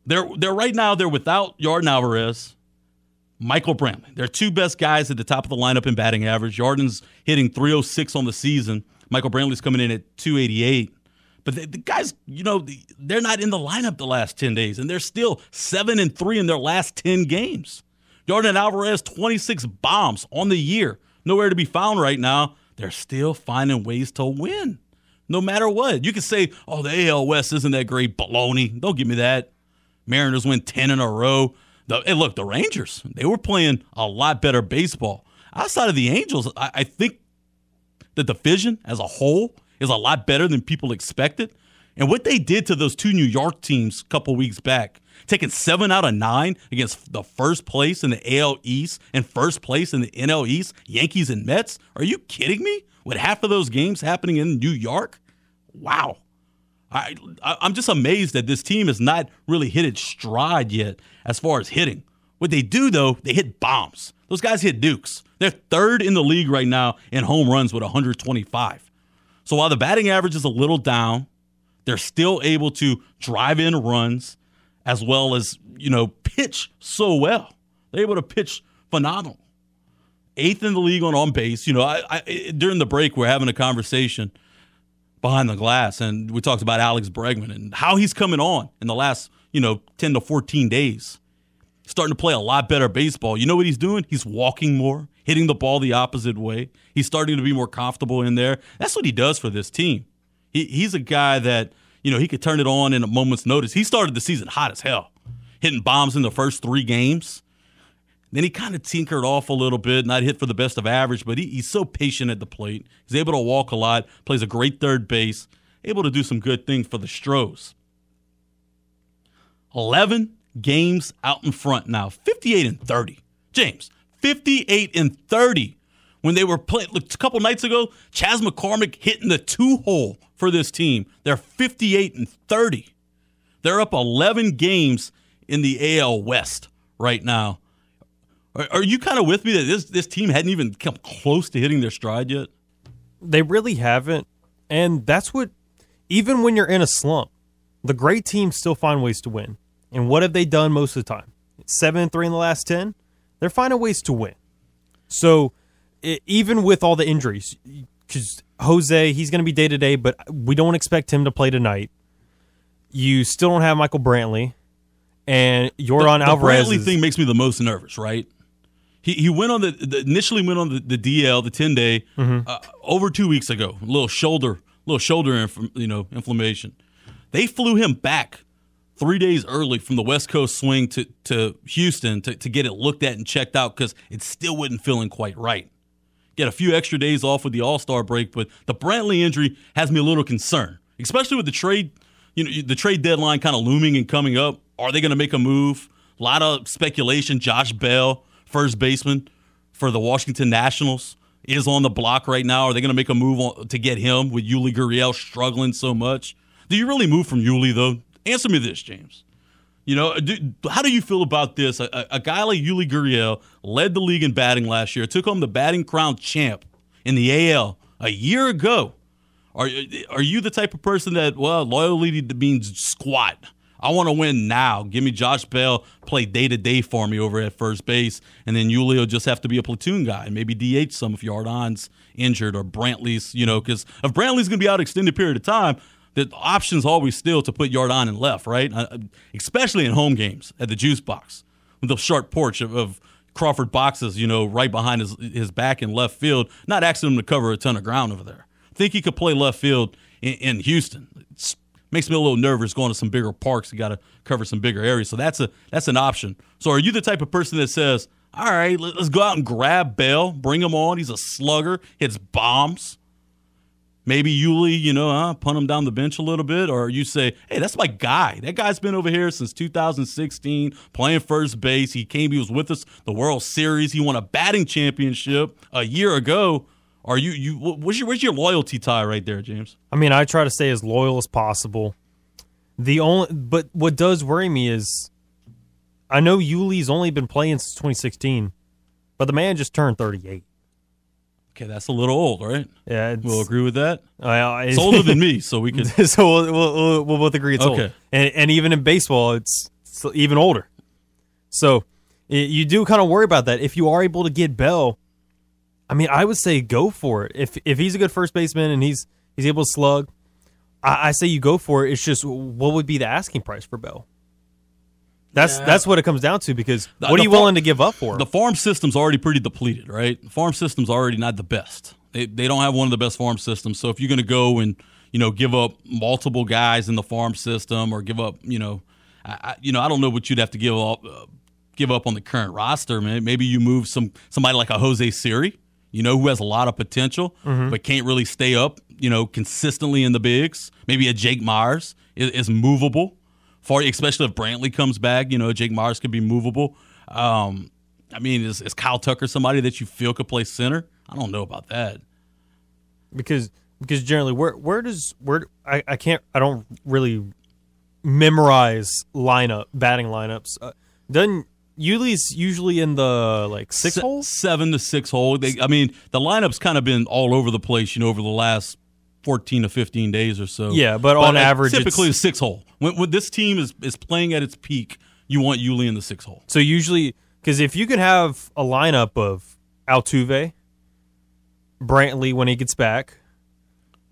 They're they're right now they're without Yordan Alvarez, Michael Brantley. They're two best guys at the top of the lineup in batting average. Yordan's hitting 306 on the season. Michael Brantley's coming in at 288. But the, the guys, you know, they're not in the lineup the last 10 days, and they're still seven and three in their last 10 games. Yordan Alvarez, 26 bombs on the year, nowhere to be found right now. They're still finding ways to win no matter what. You can say, oh, the AL West isn't that great. Baloney. Don't give me that. Mariners win 10 in a row. The, hey, look, the Rangers, they were playing a lot better baseball. Outside of the Angels, I, I think the division as a whole is a lot better than people expected. And what they did to those two New York teams a couple weeks back, taking seven out of nine against the first place in the AL East and first place in the NL East, Yankees and Mets. Are you kidding me? With half of those games happening in New York, wow. I, I'm just amazed that this team has not really hit its stride yet as far as hitting. What they do, though, they hit bombs. Those guys hit dukes. They're third in the league right now in home runs with 125. So while the batting average is a little down, they're still able to drive in runs as well as, you know, pitch so well. They're able to pitch phenomenal eighth in the league on on base. You know, I, I, during the break we're having a conversation behind the glass, and we talked about Alex Bregman and how he's coming on in the last you know ten to fourteen days, starting to play a lot better baseball. You know what he's doing? He's walking more, hitting the ball the opposite way. He's starting to be more comfortable in there. That's what he does for this team. He, he's a guy that you know he could turn it on in a moment's notice. He started the season hot as hell, hitting bombs in the first three games Then he kind of tinkered off a little bit, not hit for the best of average, but he, he's so patient at the plate. He's able to walk a lot, plays a great third base, able to do some good things for the Stros. 11 games out in front now, 58 and 30. James, 58 and 30. When they were playing look, a couple nights ago, Chas McCormick hitting the two hole for this team. They're 58 and 30. They're up 11 games in the AL West right now. Are, are you kind of with me that this this team hadn't even come close to hitting their stride yet? They really haven't. And that's what, even when you're in a slump, the great teams still find ways to win. And what have they done most of the time? Seven and three in the last 10. They're finding ways to win. So it, even with all the injuries, because Jose, he's going to be day to day, but we don't expect him to play tonight. You still don't have Michael Brantley, and Yordan the, Alvarez. The Brantley thing makes me the most nervous, right? He, he went on the, the initially went on the, the DL the ten day Mm-hmm. uh, over two weeks ago. A little shoulder little shoulder inf- you know inflammation. They flew him back three days early from the West Coast swing to to Houston to, to get it looked at and checked out because it still wasn't feeling quite right. Get a few extra days off with the All Star break, but the Brantley injury has me a little concerned, especially with the trade. You know, the trade deadline kind of looming and coming up. Are they going to make a move? A lot of speculation. Josh Bell, first baseman for the Washington Nationals, is on the block right now. Are they going to make a move on, to get him with Yuli Gurriel struggling so much? Do you really move from Yuli though? Answer me this, James. You know, do, how do you feel about this? A, a- guy like Yuli Gurriel led the league in batting last year, took home the batting crown champ in the AL a year ago. Are are you the type of person that well loyalty means squat? I want to win now. Give me Josh Bell play day to day for me over at first base, and then Yuli will just have to be a platoon guy and maybe DH some if Yordan's injured or Brantley's. You know, because if Brantley's going to be out extended period of time, the option's always still to put Yardon in left, right? Uh, especially in home games at the juice box with the short porch of, of Crawford boxes, you know, right behind his his back in left field, not asking him to cover a ton of ground over there. Think he could play left field in, in Houston. Makes me a little nervous going to some bigger parks. You got to cover some bigger areas, so that's a that's an option. So, are you the type of person that says, "All right, let, let's go out and grab Bell, bring him on. He's a slugger, hits bombs." Maybe Yuli, you know, uh, punt him down the bench a little bit, or you say, "Hey, that's my guy. That guy's been over here since 2016, playing first base. He came, he was with us the World Series. He won a batting championship a year ago. Are you you? What's your where's your loyalty tie right there, James? I mean, I try to stay as loyal as possible. The only, but what does worry me is, I know Yuli's only been playing since 2016, but the man just turned 38. Okay, that's a little old, right? Yeah, it's, We'll agree with that. uh, It's older than me, so we can. *laughs* so we'll, we'll, we'll, both agree it's old. Okay. And, and even in baseball, it's, it's even older. So y- you do kind of worry about that. If you are able to get Bell, I mean, I would say go for it. If if he's a good first baseman and he's he's able to slug, I, I say you go for it. It's just what would be the asking price for Bell? That's that's what it comes down to because what the are you far- willing to give up for? him? The farm system's already pretty depleted, right? The farm system's already not the best. They, they don't have one of the best farm systems. So if you're going to go and you know give up multiple guys in the farm system or give up, you know, I, I, you know, I don't know what you'd have to give up uh, give up on the current roster. Man, maybe you move some somebody like a Jose Siri, you know, who has a lot of potential but can't really stay up, you know, consistently in the bigs. Maybe a Jake Meyers is, is movable for especially if Brantley comes back. You know, Jake Meyers could be movable. Um, I mean, is, is Kyle Tucker somebody that you feel could play center? I don't know about that. because because generally where where does where I, I can't I don't really memorize lineup batting lineups. Uh, doesn't Yuli's usually in the like six Se- hole? seven to six hole. They, I mean, the lineup's kind of been all over the place, you know, over the last fourteen to fifteen days or so. Yeah, but on uh, average, typically a six hole. When, when this team is is playing at its peak, you want Yuli in the six hole. So usually because if you can have a lineup of Altuve, Brantley when he gets back,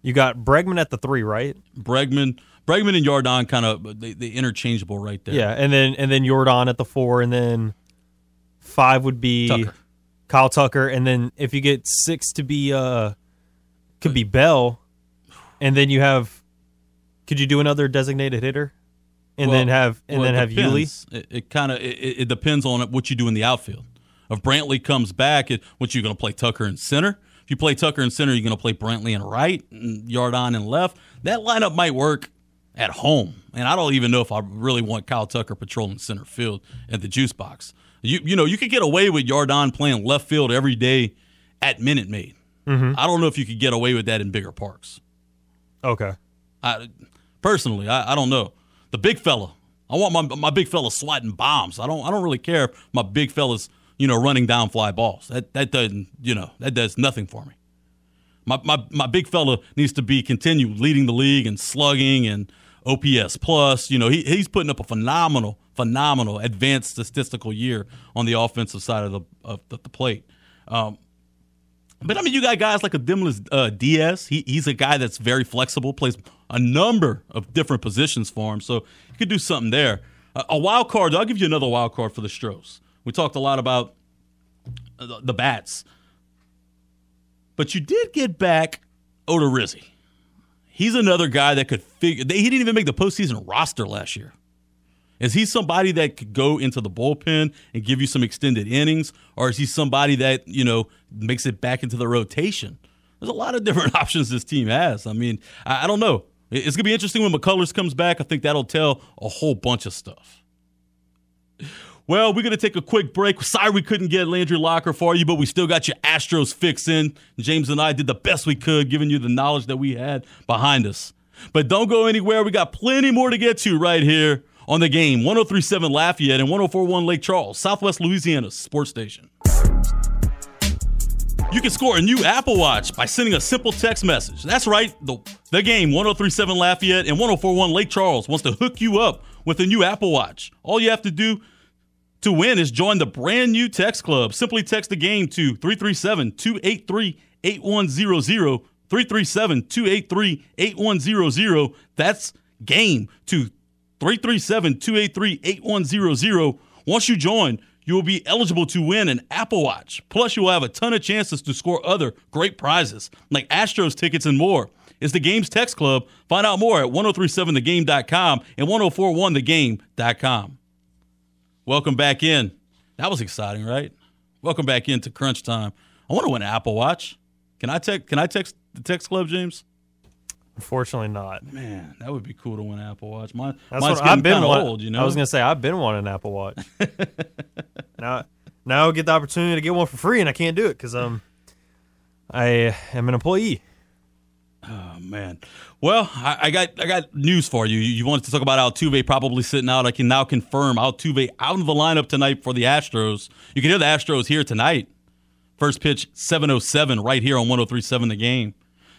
you got Bregman at the three, right? Bregman, Bregman and Yordan kind of they, they interchangeable right there. Yeah, and then and then Jordan at the four, and then five would be Tucker. Kyle Tucker, and then if you get six to be uh could be Bell, and then you have could you do another designated hitter, and Well- then have and well, then have Yuli? It, it kind of it, it depends on what you do in the outfield. If Brantley comes back, it, what you going to play Tucker in center? If you play Tucker in center, you're going to play Brantley in right, and Yordan in left. That lineup might work at home, and I don't even know if I really want Kyle Tucker patrolling center field at the juice box. You you know you could get away with Yordan playing left field every day at Minute Maid. Mm-hmm. I don't know if you could get away with that in bigger parks. Okay. I, personally, I, I don't know. The big fella, I want my my big fella swatting bombs. I don't I don't really care if my big fella's you know running down fly balls. That that doesn't you know that does nothing for me. My my my big fella needs to be continue leading the league and slugging and OPS plus. You know he he's putting up a phenomenal phenomenal advanced statistical year on the offensive side of the of the, the plate. Um, but I mean, you got guys like Adolis uh, Díaz. He, he's a guy that's very flexible, plays a number of different positions for him, so you could do something there. Uh, a wild card. I'll give you another wild card for the Stros. We talked a lot about the, the bats, but you did get back Odorizzi. He's another guy that could figure. He didn't even make the postseason roster last year. Is he somebody that could go into the bullpen and give you some extended innings, or is he somebody that you know makes it back into the rotation? There's a lot of *laughs* different options this team has. I mean, I, I don't know. It's gonna be interesting when McCullers comes back. I think that'll tell a whole bunch of stuff. Well, we're going to take a quick break. Sorry we couldn't get Landry Locker for you, but we still got your Astros fix in. James and I did the best we could, giving you the knowledge that we had behind us. But don't go anywhere. We got plenty more to get to right here on the game 1037 Lafayette and 1041 Lake Charles, Southwest Louisiana sports station. You can score a new Apple Watch by sending a simple text message. That's right, the, the game 1037 Lafayette and 1041 Lake Charles wants to hook you up with a new Apple Watch. All you have to do to win is join the brand new text club. Simply text the game to 337 283 8100. 337 283 8100. That's game to 337 283 8100. Once you join, you will be eligible to win an Apple Watch. Plus, you will have a ton of chances to score other great prizes like Astros tickets and more. It's the Games Text Club. Find out more at 1037thegame.com and 1041thegame.com. Welcome back in. That was exciting, right? Welcome back into Crunch Time. I want to win an Apple Watch. Can I text? Can I text the Text Club, James? Unfortunately, not. Man, that would be cool to win an Apple Watch. Mine, That's mine's what I've getting been kind want- of old, you know. I was gonna say I've been wanting an Apple Watch. *laughs* now, now I get the opportunity to get one for free, and I can't do it because um, I am an employee. Oh man. Well, I, I got I got news for you. You wanted to talk about Altuve probably sitting out. I can now confirm Altuve out of the lineup tonight for the Astros. You can hear the Astros here tonight. First pitch 707 right here on 1037 the game.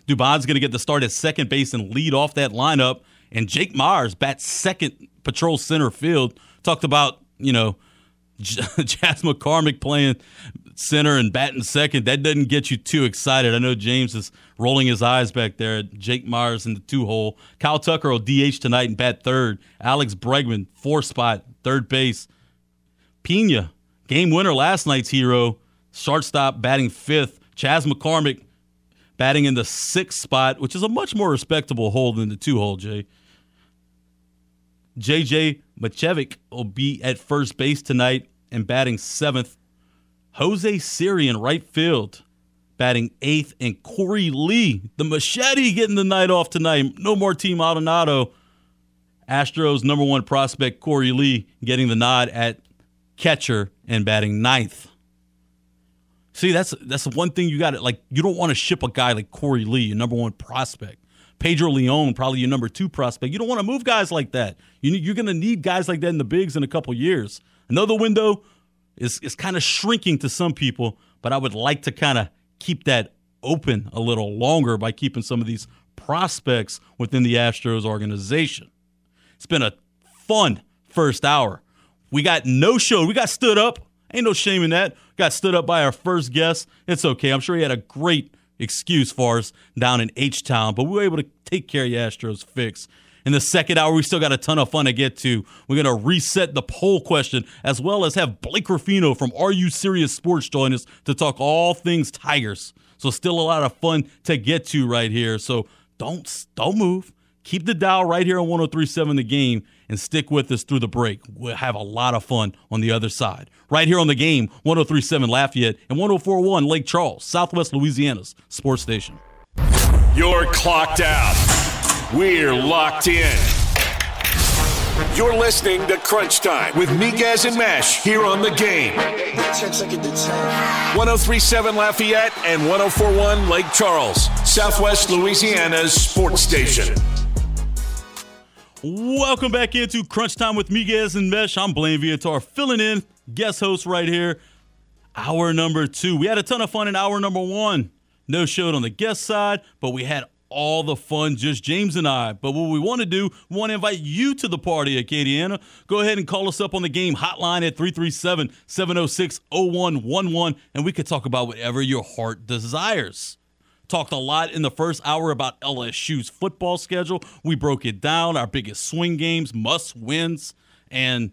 Dubon's going to get the start at second base and lead off that lineup. And Jake Meyers bats second, patrol center field. Talked about, you know, *laughs* Chas McCormick playing center and batting second. That doesn't get you too excited. I know James is rolling his eyes back there at Jake Meyers in the two hole. Kyle Tucker will DH tonight and bat third. Alex Bregman, four spot, third base. Pena, game winner last night's hero, shortstop batting fifth. Chas McCormick batting in the sixth spot, which is a much more respectable hole than the two hole, Jay. JJ Matijevic will be at first base tonight and batting seventh. Jose Siri in right field batting eighth, and Korey Lee, the machete, getting the night off tonight. No more Team Maldonado. Astros number one prospect Korey Lee getting the nod at catcher and batting ninth. See, that's that's the one thing you got to like. You don't want to ship a guy like Korey Lee, your number one prospect. Pedro Leon, probably your number two prospect. You don't want to move guys like that. You, you're going to need guys like that in the bigs in a couple years. Another window is is kind of shrinking to some people, but I would like to kind of keep that open a little longer by keeping some of these prospects within the Astros organization. It's been a fun first hour. We got no show. We got stood up. Ain't no shame in that. Got stood up by our first guest. It's okay. I'm sure he had a great excuse for us down in H Town, but we were able to take care of the Astros fix. In the second hour, we still got a ton of fun to get to. We're going to reset the poll question as well as have Blake Ruffino from Are You Serious Sports join us to talk all things Tigers. So still a lot of fun to get to right here. So don't don't move. Keep the dial right here on 1037 the game and stick with us through the break. We'll have a lot of fun on the other side. Right here on the game, 1037 Lafayette and 1041 Lake Charles, Southwest Louisiana's sports station. You're clocked out. We're locked in. You're listening to Crunch Time with Miguez and Mesh here on the game. 1037 Lafayette and 1041 Lake Charles, Southwest Louisiana's sports station. Welcome back into Crunch Time with Miguez and Mesh. I'm Blaine Viatar, filling in, guest host right here. Hour number two. We had a ton of fun in hour number one. No showed on the guest side, but we had all the fun, just James and I. But what we want to do, we want to invite you to the party Acadiana. Go ahead and call us up on the game hotline at 337 706 0111, and we could talk about whatever your heart desires. Talked a lot in the first hour about LSU's football schedule. We broke it down, our biggest swing games, must wins, and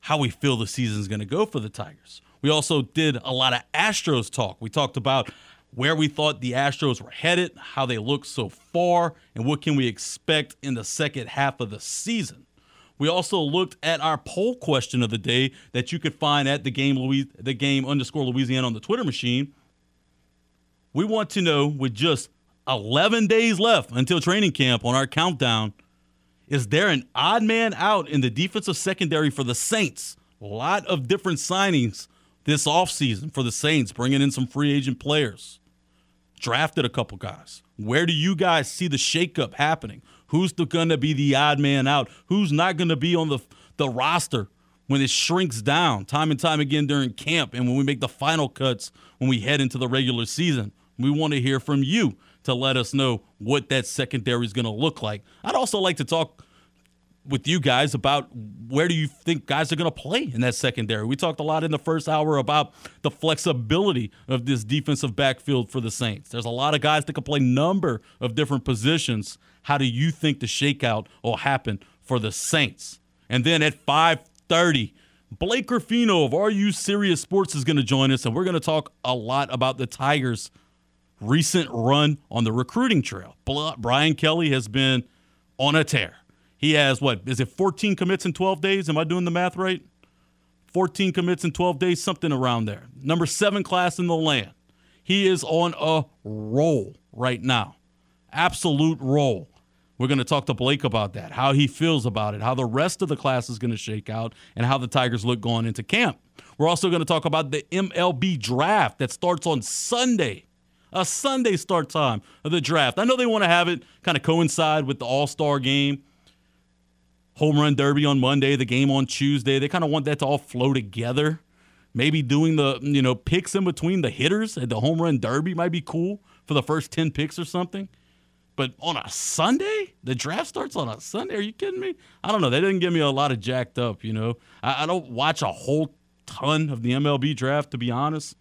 how we feel the season's going to go for the Tigers. We also did a lot of Astros talk. We talked about where we thought the Astros were headed, how they look so far, and what can we expect in the second half of the season. We also looked at our poll question of the day that you could find at the game Louis, the game underscore Louisiana on the Twitter machine. We want to know with just 11 days left until training camp on our countdown, is there an odd man out in the defensive secondary for the Saints? A lot of different signings this offseason for the Saints, bringing in some free agent players. Drafted a couple guys. Where do you guys see the shakeup happening? Who's going to be the odd man out? Who's not going to be on the, the roster when it shrinks down time and time again during camp and when we make the final cuts when we head into the regular season? We want to hear from you to let us know what that secondary is going to look like. I'd also like to talk with you guys about where do you think guys are going to play in that secondary. We talked a lot in the first hour about the flexibility of this defensive backfield for the Saints. There's a lot of guys that can play number of different positions. How do you think the shakeout will happen for the Saints? And then at 5:30, Blake Ruffino of Are You Serious Sports is going to join us, and we're going to talk a lot about the Tigers' recent run on the recruiting trail. Brian Kelly has been on a tear. He has what is it 14 commits in 12 days? Am I doing the math right? 14 commits in 12 days, something around there. Number seven class in the land. He is on a roll right now. Absolute roll. We're going to talk to Blake about that, how he feels about it, how the rest of the class is going to shake out, and how the Tigers look going into camp. We're also going to talk about the MLB draft that starts on Sunday a Sunday start time of the draft. I know they want to have it kind of coincide with the All Star game, home run derby on Monday, the game on Tuesday. They kind of want that to all flow together. Maybe doing the you know picks in between the hitters at the home run derby might be cool for the first ten picks or something. But on a Sunday, the draft starts on a Sunday. Are you kidding me? I don't know. They didn't get me a lot of jacked up. You know, I, I don't watch a whole ton of the MLB draft to be honest.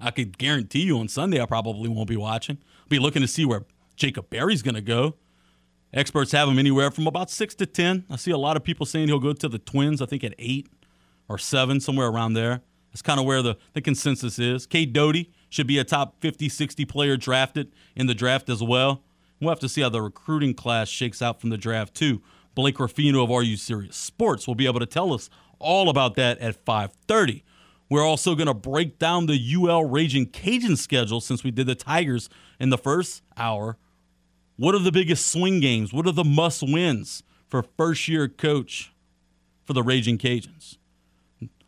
I could guarantee you on Sunday I probably won't be watching. I'll be looking to see where Jacob Berry's going to go. Experts have him anywhere from about six to ten. I see a lot of people saying he'll go to the Twins. I think at eight or seven, somewhere around there. That's kind of where the, the consensus is. Cade Doughty should be a top 50, 60 player drafted in the draft as well. We'll have to see how the recruiting class shakes out from the draft too. Blake Ruffino of Are You Serious Sports will be able to tell us all about that at 5:30. We're also going to break down the UL Raging Cajun schedule since we did the Tigers in the first hour. What are the biggest swing games? What are the must wins for first year coach for the Raging Cajuns?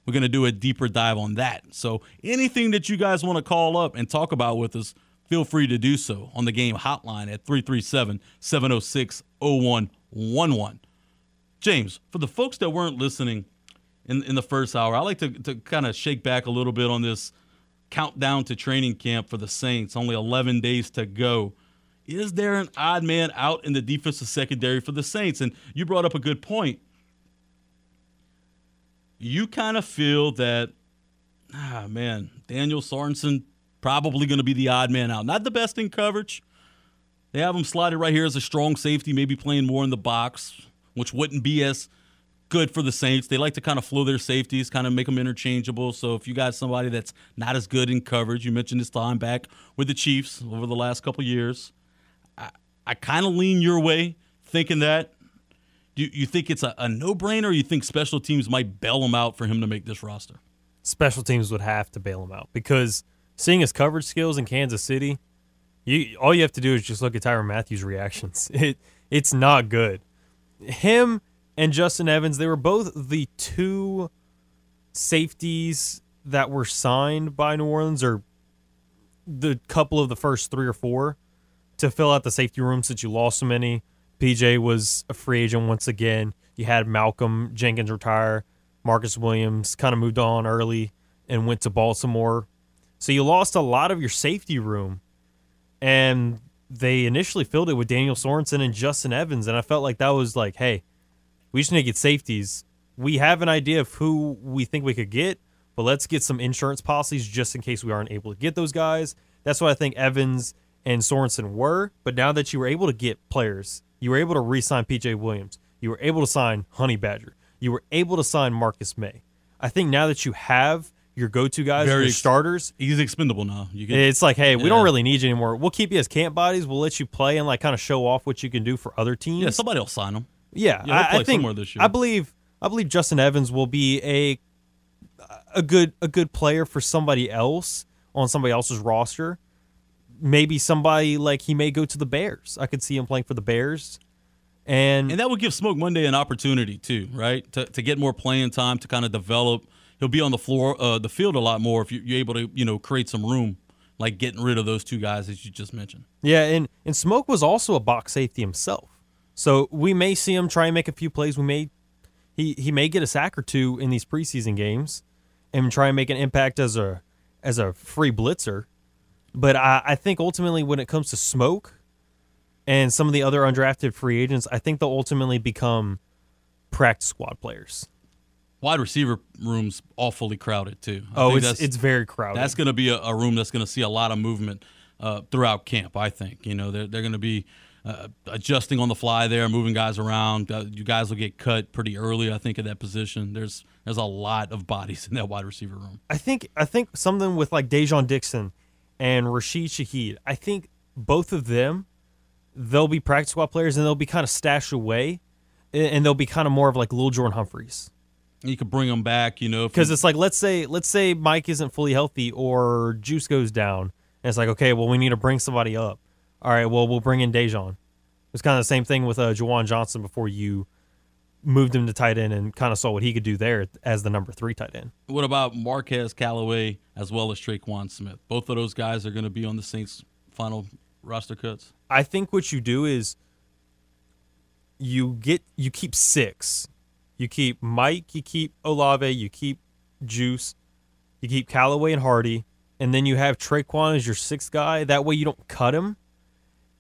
We're going to do a deeper dive on that. So, anything that you guys want to call up and talk about with us, feel free to do so on the game hotline at 337 706 0111. James, for the folks that weren't listening, in, in the first hour. I like to, to kind of shake back a little bit on this countdown to training camp for the Saints. Only 11 days to go. Is there an odd man out in the defensive secondary for the Saints? And you brought up a good point. You kind of feel that, ah, man, Daniel Sorensen probably going to be the odd man out. Not the best in coverage. They have him slotted right here as a strong safety, maybe playing more in the box, which wouldn't be as good for the Saints. They like to kind of flow their safeties, kind of make them interchangeable. So if you got somebody that's not as good in coverage, you mentioned this time back with the Chiefs over the last couple years, I, I kind of lean your way thinking that. Do you, think it's a, a no brainer, or you think special teams might bail him out for him to make this roster? Special teams would have to bail him out because seeing his coverage skills in Kansas City, you all you have to do is just look at Tyrann Mathieu's reactions. *laughs* It it's not good. Him and Justin Evans, they were both the two safeties that were signed by New Orleans or the couple of the first three or four to fill out the safety room since you lost so many. PJ was a free agent once again. You had Malcolm Jenkins retire. Marcus Williams kind of moved on early and went to Baltimore. So you lost a lot of your safety room. And they initially filled it with Daniel Sorensen and Justin Evans. And I felt like that was like, hey, we just need to get safeties. We have an idea of who we think we could get, but let's get some insurance policies just in case we aren't able to get those guys. That's what I think Evans and Sorensen were. But now that you were able to get players, you were able to re sign PJ Williams, you were able to sign Honey Badger, you were able to sign Marcus Maye. I think now that you have your go to guys, Very your starters, He's expendable now. You get it's like, hey, we don't really need you anymore. We'll keep you as camp bodies. We'll let you play and like kind of show off what you can do for other teams. yeah, somebody will sign him. Yeah, Yeah, I, play I think somewhere this year. I believe I believe Justin Evans will be a a good a good player for somebody else on somebody else's roster. Maybe somebody like he may go to the Bears. I could see him playing for the Bears. And, And that would give Smoke Monday an opportunity too, right? To, to get more playing time, to kind of develop. He'll be on the floor, uh, the field a lot more if you, you're able to, you know, create some room, like getting rid of those two guys that you just mentioned. yeah, and and Smoke was also a box safety himself. So we may see him try and make a few plays. We may he he may get a sack or two in these preseason games and try and make an impact as a as a free blitzer. But I, I think ultimately when it comes to Smoke and some of the other undrafted free agents, I think they'll ultimately become practice squad players. Wide receiver room's awfully crowded too. I Oh, it's it's very crowded. That's going to be a, a room that's going to see a lot of movement uh, throughout camp. I think you know they're they're going to be uh, adjusting on the fly there, moving guys around. Uh, you guys will get cut pretty early, I think, at that position. There's there's a lot of bodies *laughs* in that wide receiver room. I think I think something with like Dai'Jean Dixon and Rashid Shaheed. I think both of them they'll be practice squad players and they'll be kind of stashed away, and they'll be kind of more of like Lil Jordan Humphreys. You could bring them back, you know, Because it's like let's say let's say Mike isn't fully healthy or Juice goes down, and it's like okay, well we need to bring somebody up. All right, well we'll bring in Dai'Jean. It's kind of the same thing with uh, Juwan Johnson before you moved him to tight end and kind of saw what he could do there as the number three tight end. What about Marquez Callaway as well as Tre'Quan Smith? Both of those guys are going to be on the Saints' final roster cuts. I think what you do is you get you keep six. You keep Mike, you keep Olave, you keep Juice, you keep Callaway and Harty, and then you have Traquan as your sixth guy. That way you don't cut him,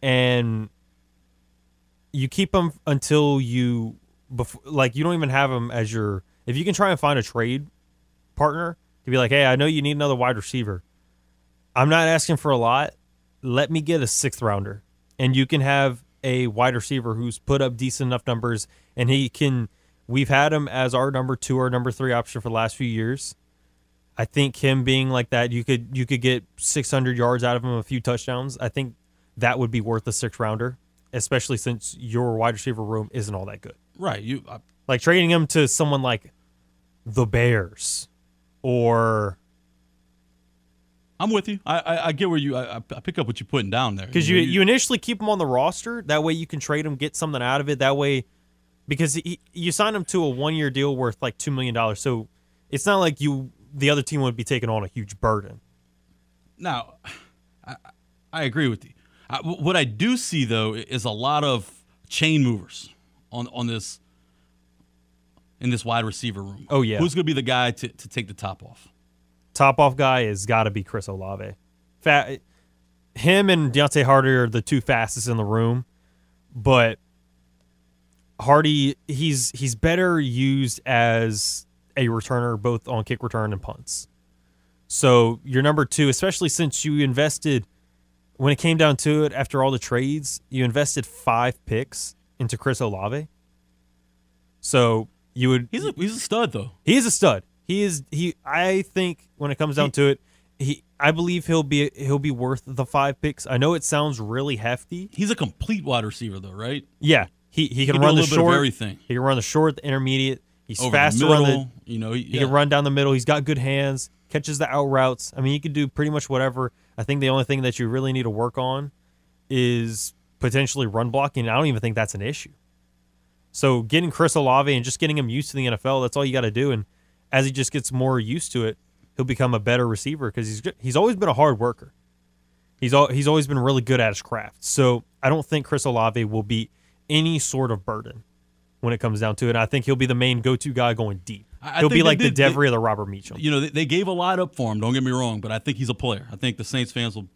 and you keep him until you before like you don't even have him as your. If you can try and find a trade partner to be like, hey, I know you need another wide receiver. I'm not asking for a lot. Let me get a sixth rounder, and you can have a wide receiver who's put up decent enough numbers, and he can. We've had him as our number two or number three option for the last few years. I think him being like that, you could you could get 600 yards out of him, a few touchdowns. I think that would be worth a sixth rounder, especially since your wide receiver room isn't all that good. Right. You I, Like trading him to someone like the Bears or I'm with you. I I, I get where you. I, I pick up what you're putting down there because know, you you initially keep him on the roster. That way you can trade him, get something out of it. That way, because he, you sign him to a one year deal worth like two million dollars, so it's not like you the other team would be taking on a huge burden. Now, I, I agree with you. I, what I do see though is a lot of chain movers on on this in this wide receiver room. Oh, yeah. who's going to be the guy to, to take the top off? Top off guy has got to be Chris Olave. Fat, him and Deonte Harty are the two fastest in the room, but Harty he's he's better used as a returner both on kick return and punts. So your number two, especially since you invested when it came down to it after all the trades, you invested five picks into Chris Olave. So you would He's a he's a stud though. he is a stud. He is he. I think when it comes down to it, he. I believe he'll be he'll be worth the five picks. I know it sounds really hefty. He's a complete wide receiver though, right? Yeah, he he He can can run the little bit of short. everything. He can run the short, the intermediate. He's Over fast the to run the. middle, you know, he, He can run down the middle. He's got good hands. Catches the out routes. I mean, he can do pretty much whatever. I think the only thing that you really need to work on is potentially run blocking. I don't even think that's an issue. So getting Chris Olave and just getting him used to the NFL, that's all you got to do. And as he just gets more used to it, he'll become a better receiver because he's he's always been a hard worker. He's al- he's always been really good at his craft. So I don't think Chris Olave will be any sort of burden when it comes down to it. And I think he'll be the main go-to guy going deep. I- he'll be like the did- they- or the Robert Meacham. you know, they, they gave a lot up for him. Don't get me wrong, but I think he's a player. I think the Saints fans will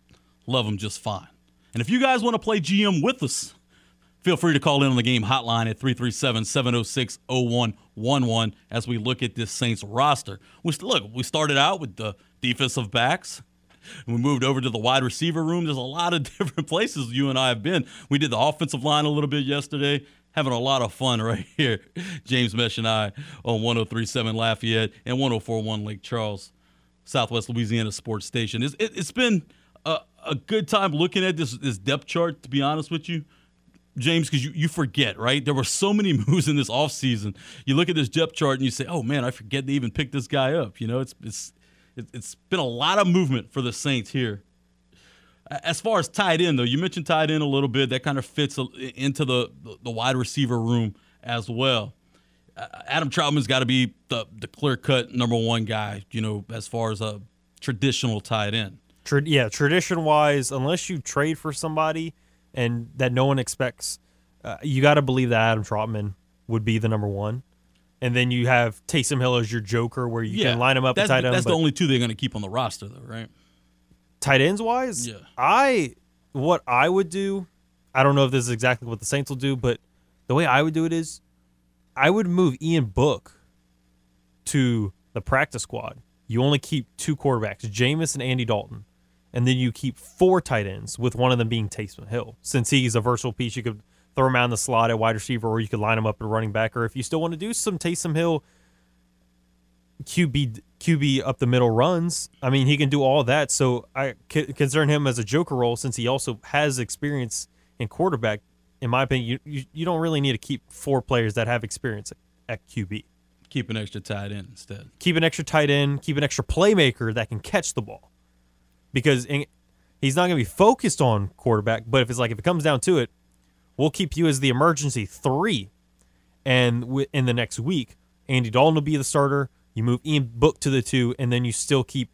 love him just fine. And if you guys want to play GM with us, feel free to call in on the game hotline at 337 706 0111 as we look at this Saints roster. We, look, we started out with the defensive backs. We moved over to the wide receiver room. There's a lot of *laughs* different places you and I have been. We did the offensive line a little bit yesterday. Having a lot of fun *laughs* right here. James Mesh and I on 1037 Lafayette and 1041 Lake Charles, Southwest Louisiana Sports Station. It's, it, it's been a, good time looking at this, this depth chart, to be honest with you. James, because you, you forget, right? There were so many *laughs* moves in this offseason. You look at this depth chart and you say, oh man, I forget they even picked this guy up. You know, it's it's it- it's been a lot of movement for the Saints here. As far as tight end, though, you mentioned tight end a little bit. That kind of fits into the, the wide receiver room as well. Adam Trautman's got to be the, the clear cut number one guy, you know, as far as a traditional tight end. Tra- yeah, tradition wise, unless you trade for somebody and that no one expects, uh, you got to believe that Adam Trautman would be the number one. And then you have Taysom Hill as your joker, where you can line him up tight end. That's the only two they're going to keep on the roster, though, right? tight ends wise, Yeah. I what I would do, I don't know if this is exactly what the Saints will do, but the way I would do it is, I would move Ian Book to the practice squad. You only keep two quarterbacks, Jameis and Andy Dalton, and then you keep four tight ends, with one of them being Taysom Hill. Since he's a versatile piece, you could throw him out in the slot at wide receiver, or you could line him up at running back, or if you still want to do some Taysom Hill QB QB up the middle runs. I mean, he can do all that. So I c- consider him as a joker role since he also has experience in quarterback. In my opinion, you, you, you don't really need to keep four players that have experience at, at QB. Keep an extra tight end instead. Keep an extra tight end. Keep an extra playmaker that can catch the ball, because in, he's not going to be focused on quarterback. But if it's like if it comes down to it, we'll keep you as the emergency three, and w- in the next week, Andy Dalton will be the starter. You move Ian Book to the two, and then you still keep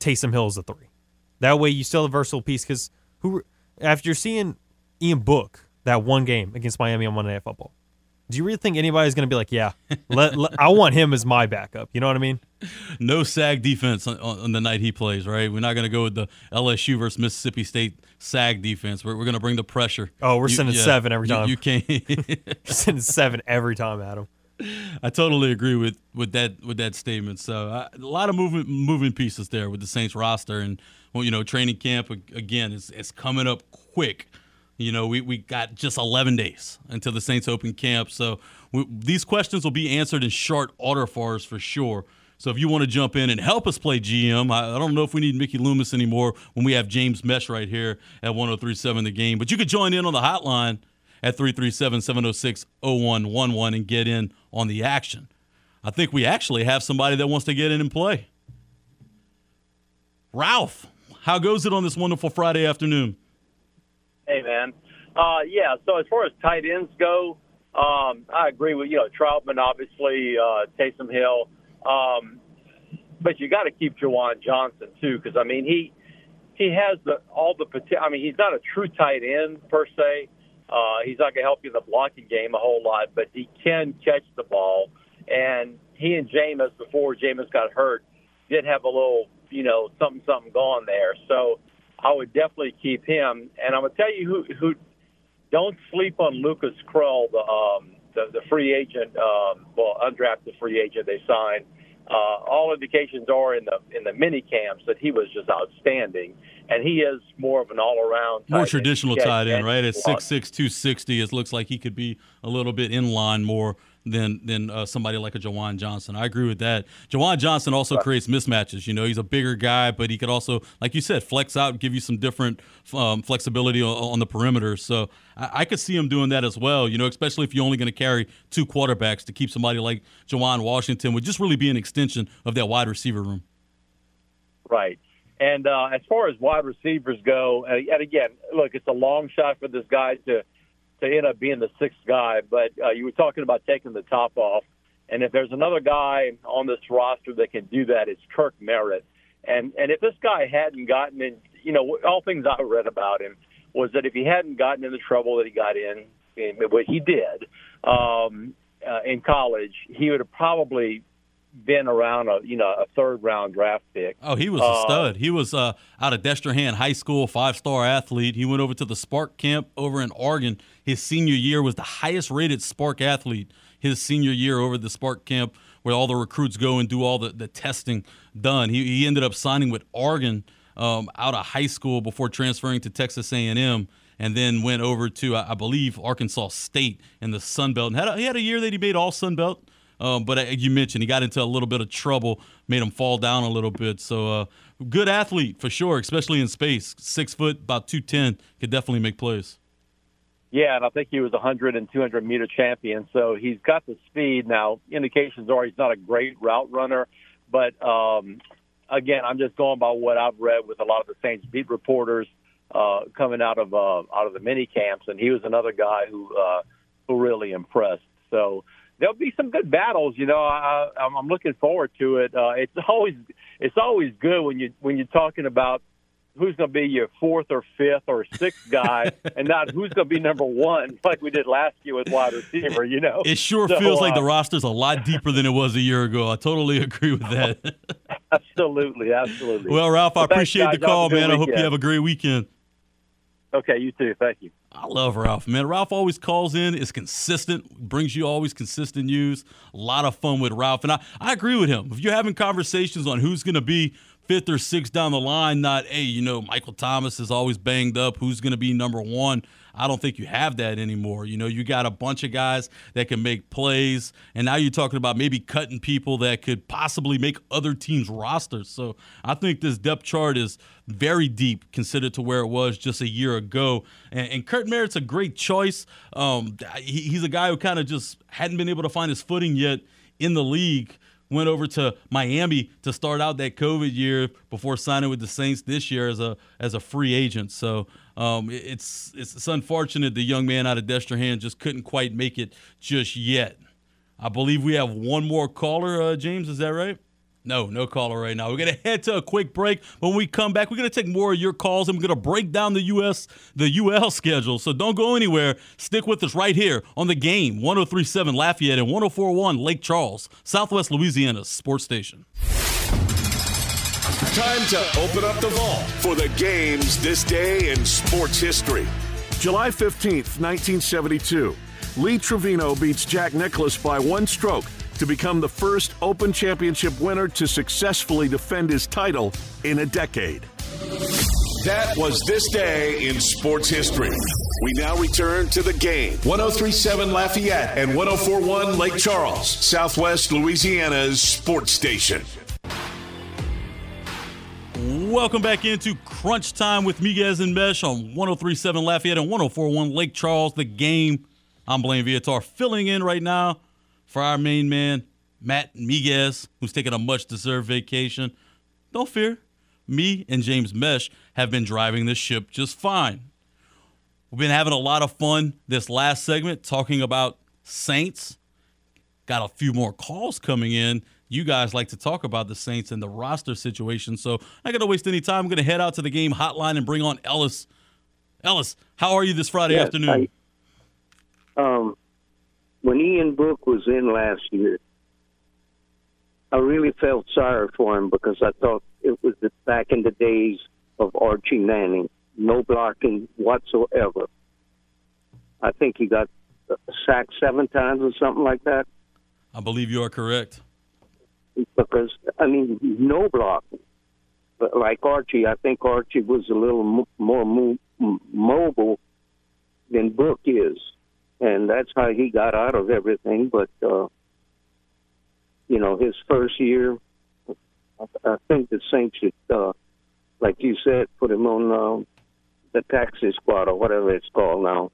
Taysom Hill as the three. That way, you still have a versatile piece. Because who, after you're seeing Ian Book that one game against Miami on Monday Night Football, do you really think anybody's going to be like, yeah, let, let- I want him as my backup? You know what I mean? No sag defense on, on the night he plays, right? We're not going to go with the LSU versus Mississippi State sag defense. We're, we're going to bring the pressure. Oh, we're sending seven every time. You, can't. *laughs* *laughs* Sending seven every time, Adam. I totally agree with, with that with that statement. So uh, a lot of moving moving pieces there with the Saints roster, and well, you know, training camp again is it's coming up quick. You know, we, we got just 11 days until the Saints open camp. So we, these questions will be answered in short order for us for sure. So if you want to jump in and help us play GM, I, I don't know if we need Mickey Loomis anymore when we have James Mesh right here at 1037 the game. But you could join in on the hotline at 337 706 0111 and get in on the action. I think we actually have somebody that wants to get in and play. Ralph, how goes it on this wonderful Friday afternoon? Hey, man. Uh, yeah, so as far as tight ends go, um, I agree with, you know, Trautman, obviously, uh, Taysom Hill. Um, but you got to keep Juwan Johnson, too, because, I mean, he he has the all the potential. I mean, he's not a true tight end, per se. Uh, he's not going to help you in the blocking game a whole lot, but he can catch the ball. And he and Jameis, before Jameis got hurt, did have a little, you know, something, something going there. So I would definitely keep him. And I'm going to tell you who, who don't sleep on Lucas Krull, the, um, the, the free agent, um, well, undrafted free agent they signed. Uh, all indications are in the in the mini camps that he was just outstanding, and he is more of an all around More traditional tight end, right? At six six two sixty, it looks like he could be a little bit in line more than than uh, somebody like a Juwan Johnson. I agree with that. Juwan Johnson also right. creates mismatches. You know, he's a bigger guy, but he could also, like you said, flex out, give you some different um, flexibility on, on, the perimeter. So I, I, could see him doing that as well. You know, especially if you're only going to carry two quarterbacks to keep somebody like Juwan Washington would just really be an extension of that wide receiver room. Right. And uh, as far as wide receivers go, and again, look, it's a long shot for this guy to to end up being the sixth guy. But uh, you were talking about taking the top off, and if there's another guy on this roster that can do that, it's Kirk Merritt. And and if this guy hadn't gotten in, you know, all things I read about him was that if he hadn't gotten in the trouble that he got in, what he did um, uh, in college, he would have probably been around a you know a third round draft pick. Oh, he was a uh, stud. He was uh, out of Destrehan High School, five star athlete. He went over to the SPARQ camp over in Oregon. His senior year was the highest rated SPARQ athlete. His senior year over the SPARQ camp, where all the recruits go and do all the, the testing done. He, he ended up signing with Oregon um, out of high school before transferring to Texas A&M and then went over to I, believe Arkansas State in the Sun Belt and had a, he had a year that he made all Sun Belt um, but uh, you mentioned he got into a little bit of trouble, made him fall down a little bit. So, uh, good athlete for sure, especially in space. Six foot, about 210, could definitely make plays. Yeah, and I think he was a 100 and 200 meter champion. So he's got the speed. Now, indications are he's not a great route runner, but um, again, I'm just going by what I've read with a lot of the Saints beat reporters uh, coming out of uh, out of the mini camps, and he was another guy who uh, who really impressed. So there'll be some good battles. You know, I, I'm looking forward to it. Uh, it's always it's always good when you when you're talking about who's going to be your fourth or fifth or sixth guy, *laughs* and not who's going to be number one, like we did last year with wide receiver. You know, it sure so, feels uh, like the roster's a lot deeper than it was a year ago. I totally agree with that. *laughs* absolutely, absolutely. Well, Ralph, I appreciate the call, man. I hope you have a great weekend. Okay, you too. Thank you. I love Ralph, man. Ralph always calls in, is consistent, brings you always consistent news. A lot of fun with Ralph. And I, I agree with him. If you're having conversations on who's going to be fifth or sixth down the line, not, hey, you know, Michael Thomas is always banged up, who's going to be number one. I don't think you have that anymore. You know, you got a bunch of guys that can make plays, and now you're talking about maybe cutting people that could possibly make other teams' rosters. So I think this depth chart is very deep considered to where it was just a year ago. And, and Kirk Merritt's a great choice. Um, he, he's a guy who kind of just hadn't been able to find his footing yet in the league went over to Miami to start out that COVID year before signing with the Saints this year as a as a free agent. So um, it's, it's it's unfortunate the young man out of Destrehan just couldn't quite make it just yet. I believe we have one more caller, uh, James. Is that right? No, no caller right now. We're going to head to a quick break. When we come back, we're going to take more of your calls and we're going to break down the US the UL *laughs* schedule. So don't go anywhere. Stick with us right here on the game 1037 Lafayette and 1041 Lake Charles, Southwest Louisiana sports station. Time to open up the vault for the games this day in sports history. July 15th, 1972. Lee Trevino beats Jack Nicklaus by one stroke to become the first Open Championship winner to successfully defend his title in a decade. That was this day in sports history. We now return to the game. 1037 Lafayette and 1041 Lake Charles, Southwest Louisiana's sports station. Welcome back into Crunch Time with Miguez and Mesh on 1037 Lafayette and 1041 Lake Charles, the game. I'm Blaine Viatar filling in right now for our main man, Matt Miguez, who's taking a much deserved vacation. Don't fear. Me and James Mesh have been driving this ship just fine. We've been having a lot of fun this last segment talking about Saints. Got a few more calls coming in. You guys like to talk about the Saints and the roster situation, so I'm not going to waste any time. I'm going to head out to the game hotline and bring on Ellis. Ellis, how are you this Friday yes, afternoon? I, um, when Ian Book was in last year, I really felt sorry for him because I thought it was back in the days of Archie Manning, no blocking whatsoever. I think he got sacked seven times or something like that. I believe you are correct. Because I mean, no block But like Archie, I think Archie was a little more mo- mobile than Book is and that's how he got out of everything. But uh, you know, his first year, I, I think the Saints should, uh, like you said, put him on uh, the taxi squad or whatever it's called now.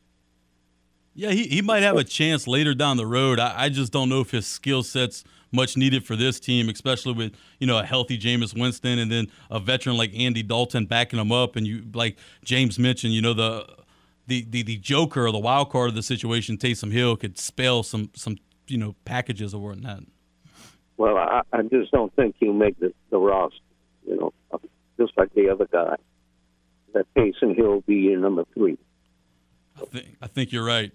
Yeah, he, he might have a chance later down the road. I, I just don't know if his skill set's much needed for this team, especially with you know a healthy Jameis Winston and then a veteran like Andy Dalton backing him up. And you like James mentioned, you know the the the, the joker or the wild card of the situation, Taysom Hill could spell some some you know packages or whatnot. Well, I, I just don't think he'll make the, the roster. You know, just like the other guy, that Taysom Hill will be your number three. I think I think you're right.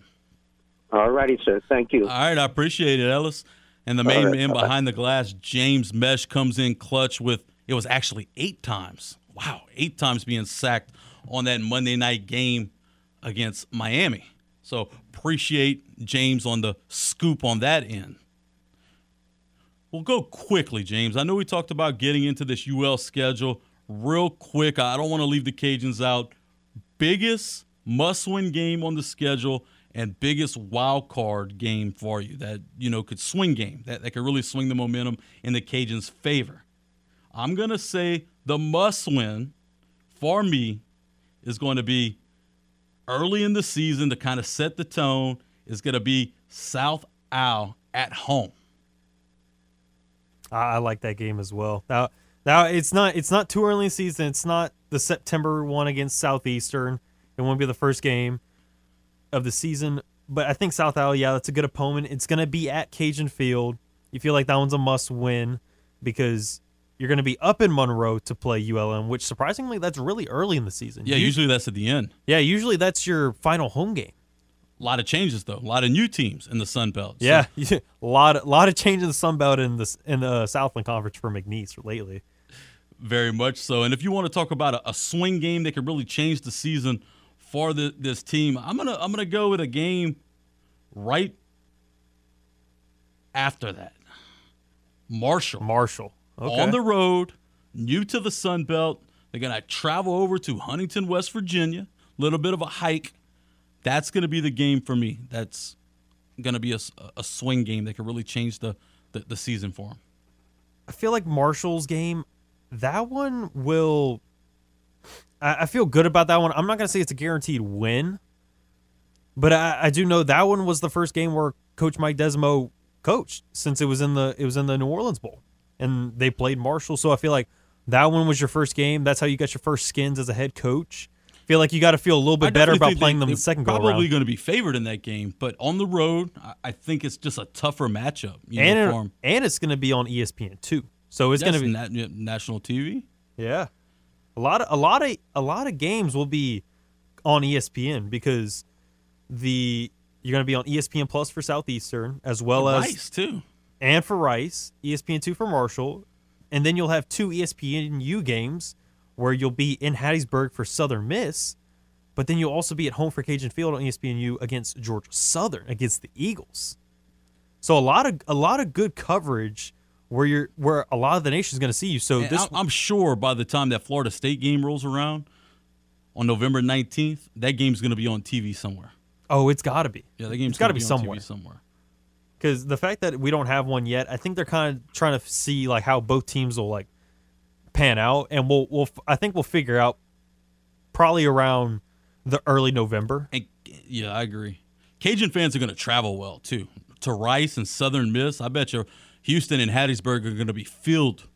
All righty, sir. Thank you. All right, I appreciate it, Ellis. And the main right, man behind the glass, James Mesh, comes in clutch with it was actually eight times. Wow, eight times being sacked on that Monday night game against Miami. So appreciate James on the scoop on that end. We'll go quickly, James. I know we talked about getting into this UL schedule real quick. I don't want to leave the Cajuns out. Biggest must win game on the schedule and biggest wild card game for you that you know could swing game that, that could really swing the momentum in the Cajuns' favor. I'm gonna say the must win for me is going to be early in the season to kind of set the tone is going to be South Al at home. I like that game as well. Now, now it's not it's not too early in the season. It's not the September one against Southeastern. It won't be the first game of the season. But I think South Al, yeah, that's a good opponent. It's going to be at Cajun Field. You feel like that one's a must win because you're going to be up in Monroe to play ULM, which surprisingly, that's really early in the season. Yeah, usually that's at the end. Yeah, usually that's your final home game. A lot of changes though. A lot of new teams in the Sun Belt. So. Yeah, a *laughs* lot, a lot of change in the Sun Belt in the in the Southland Conference for McNeese lately. Very much so. And if you want to talk about a, a swing game that could really change the season for the, this team. I'm gonna I'm gonna go with a game right after that. Marshall. Marshall. Okay. On the road, new to the Sun Belt. They're gonna travel over to Huntington, West Virginia. A little bit of a hike. That's gonna be the game for me. That's gonna be a, a swing game that could really change the, the, the season for them. I feel like Marshall's game, that one will I, I feel good about that one. I'm not going to say it's a guaranteed win, but I, I do know that one was the first game where Coach Mike Desormeaux coached since it was in the it was in the New Orleans Bowl, and they played Marshall. So I feel like that one was your first game. That's how you got your first skins as a head coach. Feel like you got to feel a little bit better about playing they, them the second go Probably going to be favored in that game, but on the road, I think it's just a tougher matchup. and and it's going to be on ESPN too, so it's going to be na- national TV. Yeah, a lot of a lot of a lot of games will be on ESPN because the you're going to be on ESPN Plus for Southeastern as well for as Rice too, and for Rice, ESPN two for Marshall, and then you'll have two ESPN ESPNU games where you'll be in Hattiesburg for Southern Miss, but then you'll also be at home for Cajun Field on ESPN ESPNU against Georgia Southern against the Eagles. So a lot of a lot of good coverage where you're where a lot of the nation is going to see you. So and this, I'm sure by the time that Florida State game rolls around on November 19th, that game's going to be on TV somewhere. Oh, it's got to be. Yeah, that game's got to be, be somewhere. somewhere. Because the fact that we don't have one yet, I think they're kind of trying to see like how both teams will like pan out, and we'll we'll I think we'll figure out probably around the early November. And, yeah, I agree. Cajun fans are going to travel well too to Rice and Southern Miss. I bet you Houston and Hattiesburg are going to be filled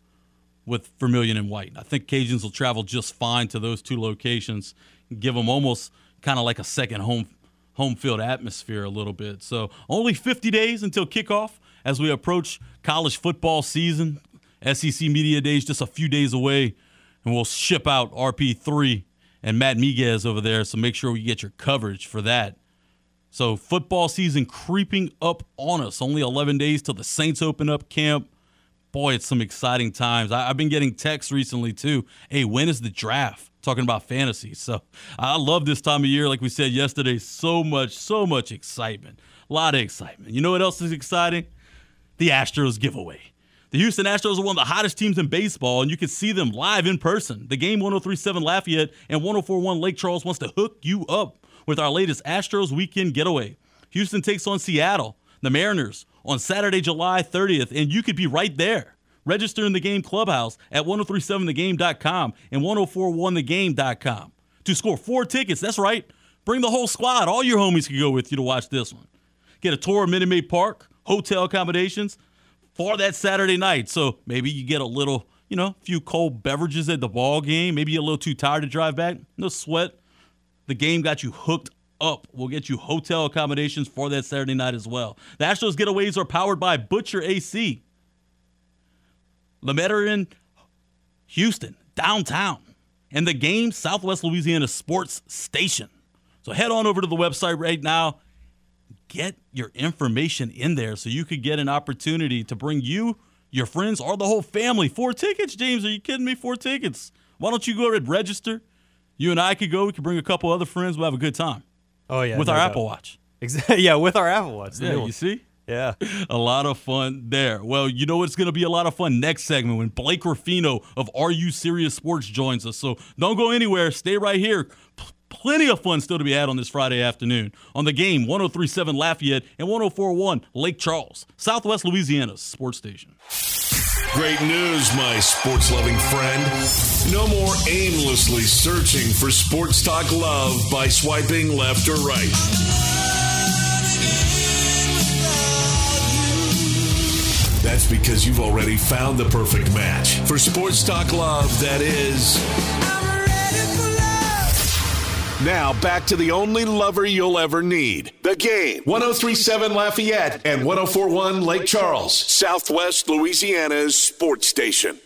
with Vermilion and White. I think Cajuns will travel just fine to those two locations, and give them almost kind of like a second home home field atmosphere a little bit. So only 50 days until kickoff as we approach college football season. SEC Media Days just a few days away, and we'll ship out RP3 and Matt Miguez over there. So make sure we get your coverage for that. So football season creeping up on us. Only 11 days till the Saints open up camp. Boy, it's some exciting times. I, have been getting texts recently too. Hey, when is the draft? Talking about fantasy. So I love this time of year. Like we said yesterday, so much, so much excitement. A lot of excitement. You know what else is exciting? The Astros giveaway. The Houston Astros are one of the hottest teams in baseball, and you can see them live in person. The game 1037 Lafayette and 1041 Lake Charles wants to hook you up with our latest Astros weekend getaway. Houston takes on Seattle, the Mariners, on Saturday, July 30th, and you could be right there. Register in the game clubhouse at 1037thegame.com and 1041thegame.com to score four tickets. That's right. Bring the whole squad. All your homies can go with you to watch this one. Get a tour of Minute Maid Park, hotel accommodations for that Saturday night. So maybe you get a little, you know, a few cold beverages at the ball game. Maybe you're a little too tired to drive back. No sweat. The game got you hooked up. We'll get you hotel accommodations for that Saturday night as well. The Astros getaways are powered by Butcher AC. Lemaitre Houston, downtown. And the game, Southwest Louisiana Sports Station. So head on over to the website right now. Get your information in there so you could get an opportunity to bring you, your friends, or the whole family. Four tickets, James. Are you kidding me? Four tickets. Why don't you go and register? You and I could go. We could bring a couple other friends. We'll have a good time. Oh yeah, with no our doubt. Apple Watch. Exactly. *laughs* Yeah, with our Apple Watch. Yeah, you one. see? Yeah. *laughs* a lot of fun there. Well, you know it's going to be a lot of fun next segment when Blake Ruffino of Are You Serious Sports joins us. So don't go anywhere. Stay right here. Plenty of fun still to be had on this Friday afternoon on the game 1037 Lafayette and 1041 Lake Charles, Southwest Louisiana's sports station. Great news, my sports loving friend. No more aimlessly searching for sports talk love by swiping left or right. That's because you've already found the perfect match for sports talk love that is. Now back to the only lover you'll ever need. The game. 1037 Lafayette and 1041 Lake Charles, Southwest Louisiana's sports station.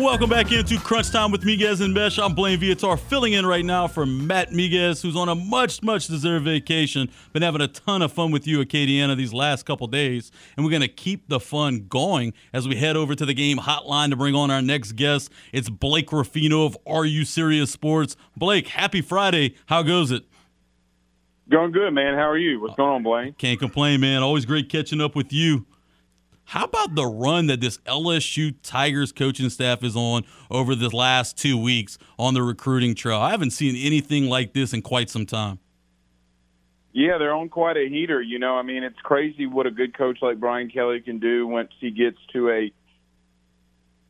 Welcome back into Crunch Time with Miguez and Mesh. I'm Blaine Viatar filling in right now for Matt Miguez, who's on a much, much deserved vacation. Been having a ton of fun with you, Acadiana, these last couple days. And we're going to keep the fun going as we head over to the game hotline to bring on our next guest. It's Blake Ruffino of Are You Serious Sports. Blake, happy Friday. How goes it? Going good, man. How are you? What's uh, going on, Blaine? Can't complain, man. Always great catching up with you. How about the run that this LSU Tigers coaching staff is on over the last two weeks on the recruiting trail? I haven't seen anything like this in quite some time. Yeah, they're on quite a heater. You know, I mean, it's crazy what a good coach like Brian Kelly can do once he gets to a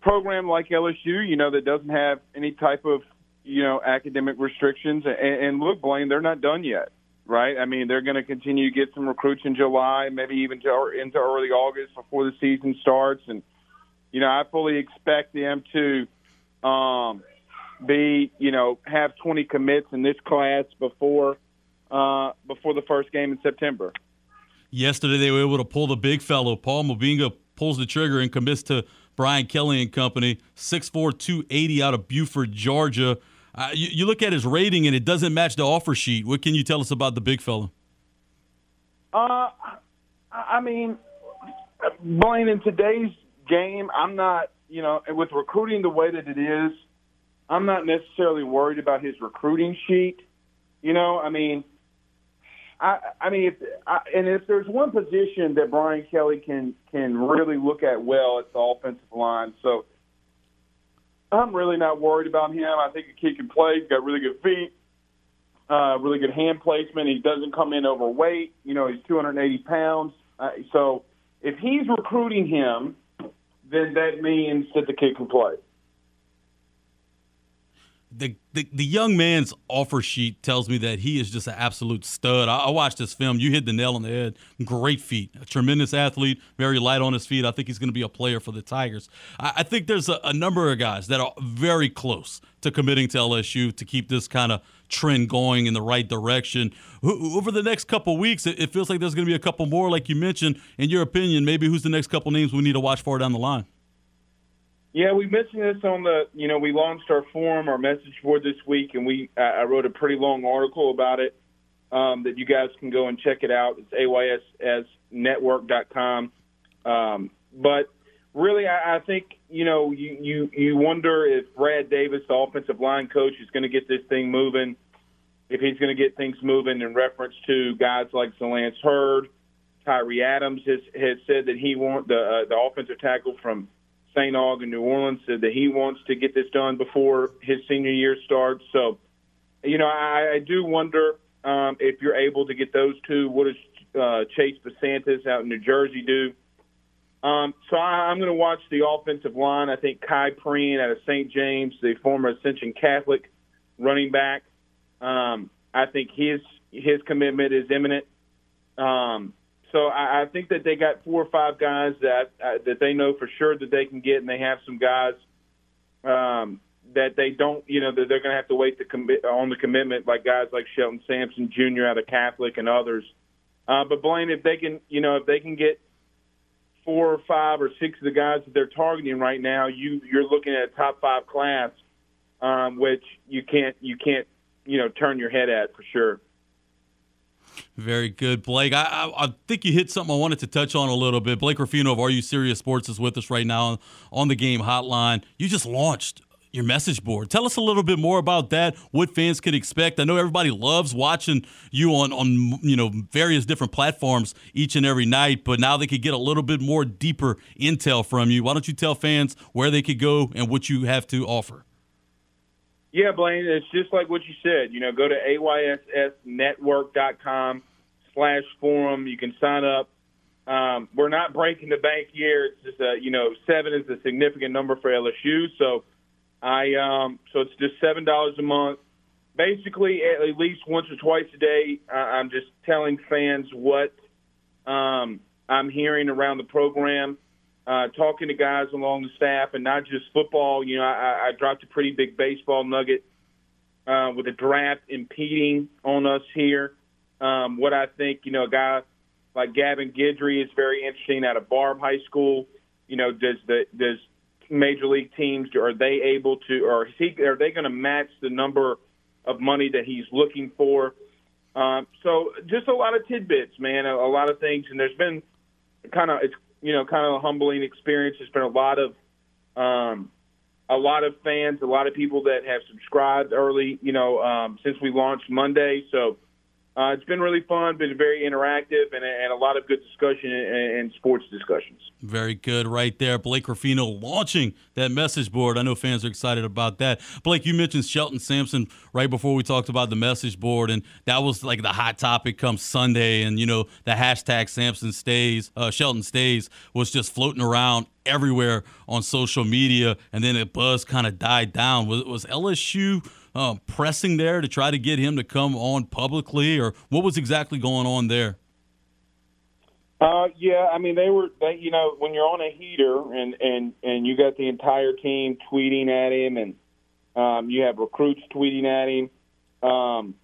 program like LSU, you know, that doesn't have any type of, you know, academic restrictions. And, and look, Blaine, they're not done yet, right? I mean, they're going to continue to get some recruits in July, maybe even to, into early August before the season starts. And, you know, I fully expect them to um, be, you know, have 20 commits in this class before uh, before the first game in September. Yesterday, they were able to pull the big fellow. Paul Mubenga pulls the trigger and commits to Brian Kelly and Company, 6'4", 280 out of Buford, Georgia. Uh, you, you look at his rating, and it doesn't match the offer sheet. What can you tell us about the big fella? Uh, I mean, Blaine, in today's game, I'm not, you know, with recruiting the way that it is, I'm not necessarily worried about his recruiting sheet. You know, I mean, I, I mean, if, I, and if there's one position that Brian Kelly can can really look at well, it's the offensive line. So I'm really not worried about him. I think the kid can play. He's got really good feet, uh, really good hand placement. He doesn't come in overweight. You know, he's 280 pounds. Uh, so if he's recruiting him, then that means that the kid can play. The, the young man's offer sheet tells me that he is just an absolute stud. I, I watched this film. You hit the nail on the head. Great feet. A tremendous athlete. Very light on his feet. I think he's going to be a player for the Tigers. I, I think there's a, a number of guys that are very close to committing to LSU to keep this kind of trend going in the right direction. Who- Over the next couple weeks, it, it feels like there's going to be a couple more, like you mentioned. In your opinion, maybe who's the next couple names we need to watch for down the line? Yeah, we mentioned this on the, you know, we launched our forum, our message board this week, and we I wrote a pretty long article about it um, that you guys can go and check it out. It's ayssnetwork.com. Um, but really, I, I think you know you, you you wonder if Brad Davis, the offensive line coach, is going to get this thing moving. If he's going to get things moving in reference to guys like Lance Heard, Tyree Adams has has said that he want the uh, the offensive tackle from St. Aug in New Orleans said that he wants to get this done before his senior year starts. So, you know, I, I do wonder um, if you're able to get those two. What does uh, Chase Bisontis out in New Jersey do? Um, so I, I'm going to watch the offensive line. I think Khai Prean out of St. James, the former Ascension Catholic running back. Um, I think his his commitment is imminent. Um, so I, I think that they got four or five guys that uh, that they know for sure that they can get, and they have some guys um, that they don't, you know, that they're going to have to wait to commit on the commitment, like guys like Shelton Sampson Jr. out of Catholic and others. Uh, but Blaine, if they can, you know, if they can get four or five or six of the guys that they're targeting right now, you you're looking at a top five class, um, which you can't you can't you know turn your head at for sure. Very good, Blake. I, I, I, think you hit something I wanted to touch on a little bit. Blake Ruffino of Are You Serious Sports is with us right now on the game hotline. You just launched your message board. Tell us a little bit more about that. What fans can expect. I know everybody loves watching you on on you know various different platforms each and every night, but now they could get a little bit more deeper intel from you. Why don't you tell fans where they could go and what you have to offer? Yeah, Blaine, it's just like what you said. You know, go to ayssnetwork.com slash forum. You can sign up. Um, we're not breaking the bank here. It's just a, you know, seven is a significant number for LSU. So I, um, so it's just $7 a month. Basically, at least once or twice a day, I'm just telling fans what um, I'm hearing around the program uh, talking to guys along the staff, and not just football. You know, I, I dropped a pretty big baseball nugget uh, with the draft impeding on us here. Um, what I think, you know, a guy like Gavin Guidry is very interesting out of Barbe High School. You know, does the does major league teams are they able to, or is he, are they going to match the number of money that he's looking for? Um, so just a lot of tidbits, man, a, a lot of things, and there's been kind of it's you know, kind of a humbling experience. There's been a lot of um, a lot of fans, a lot of people that have subscribed early, you know, um, since we launched Monday. So uh, it's been really fun, been very interactive, and, and a lot of good discussion and, and, sports discussions. Very good, right there. Blake Ruffino launching that message board. I know fans are excited about that. Blake, you mentioned Shelton Sampson right before we talked about the message board, and that was like the hot topic come Sunday. And you know, the hashtag Sampson stays, uh, Shelton stays was just floating around everywhere on social media, and then it buzz kind of died down. Was, was LSU? Uh, pressing there to try to get him to come on publicly, or what was exactly going on there? Uh, yeah, I mean they were, they, you know, when you're on a heater and and and you got the entire team tweeting at him, and um, you have recruits tweeting at him. Um,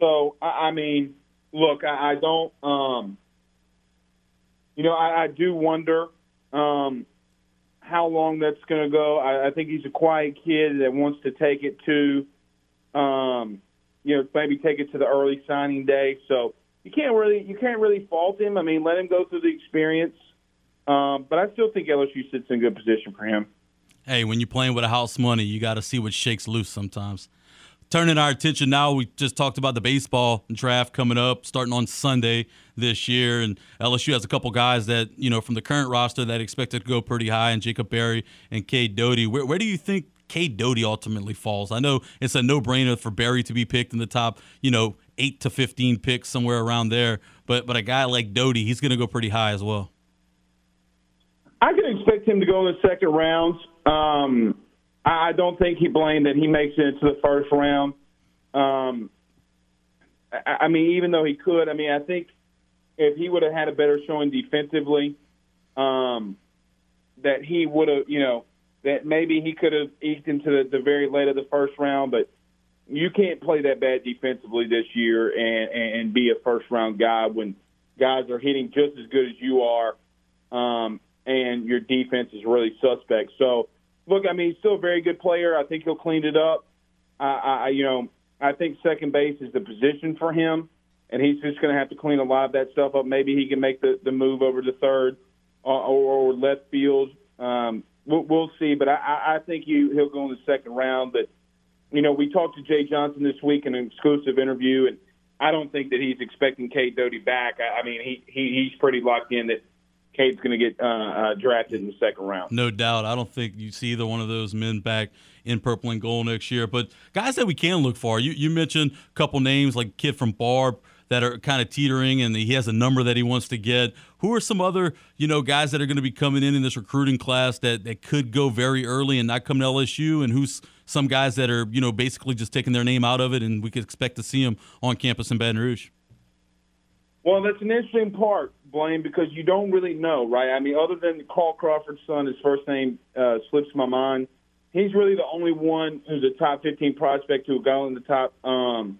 so I, I mean, look, I, I don't, um, you know, I, I do wonder. Um, how long that's going to go. I, I think he's a quiet kid that wants to take it to, um, you know, maybe take it to the early signing day. So you can't really you can't really fault him. I mean, let him go through the experience. Um, but I still think LSU sits in good position for him. Hey, when you're playing with a house money, you got to see what shakes loose sometimes turning our attention now, we just talked about the baseball draft coming up, starting on Sunday this year, and LSU has a couple guys that you know from the current roster that expected to go pretty high, and Jacob Berry and Cade Doughty. Where, where do you think Cade Doughty ultimately falls? I know it's a no-brainer for Berry to be picked in the top, you know, eight to fifteen picks somewhere around there, but but a guy like Doughty, he's going to go pretty high as well. I can expect him to go in the second round. Um, I don't think he blamed that he makes it into the first round. Um, I, I mean, even though he could, I mean, I think if he would have had a better showing defensively, um, that he would have, you know, that maybe he could have eked into the, the very late of the first round, but you can't play that bad defensively this year and, and be a first round guy when guys are hitting just as good as you are, um, and your defense is really suspect. So look, I mean, he's still a very good player. I think he'll clean it up. I, I you know, I think second base is the position for him, and he's just going to have to clean a lot of that stuff up. Maybe he can make the, the move over to third or, or left field. Um, we'll, we'll see, but I, I think he, he'll go in the second round. But you know, we talked to Jay Johnson this week in an exclusive interview, and I don't think that he's expecting Cade Doughty back. I, I mean, he, he he's pretty locked in that Cade's going to get uh, uh, drafted in the second round. No doubt. I don't think you see either one of those men back in purple and gold next year. But guys that we can look for, you, you mentioned a couple names like kid from Barbe that are kind of teetering and he has a number that he wants to get. Who are some other, you know, guys that are going to be coming in in this recruiting class that, that could go very early and not come to LSU? And who's some guys that are, you know, basically just taking their name out of it and we could expect to see them on campus in Baton Rouge? Well, that's an interesting part, Blaine, because you don't really know, right? I mean, other than Carl Crawford's son, his first name uh, slips my mind. He's really the only one who's a top 15 prospect who got in the top um,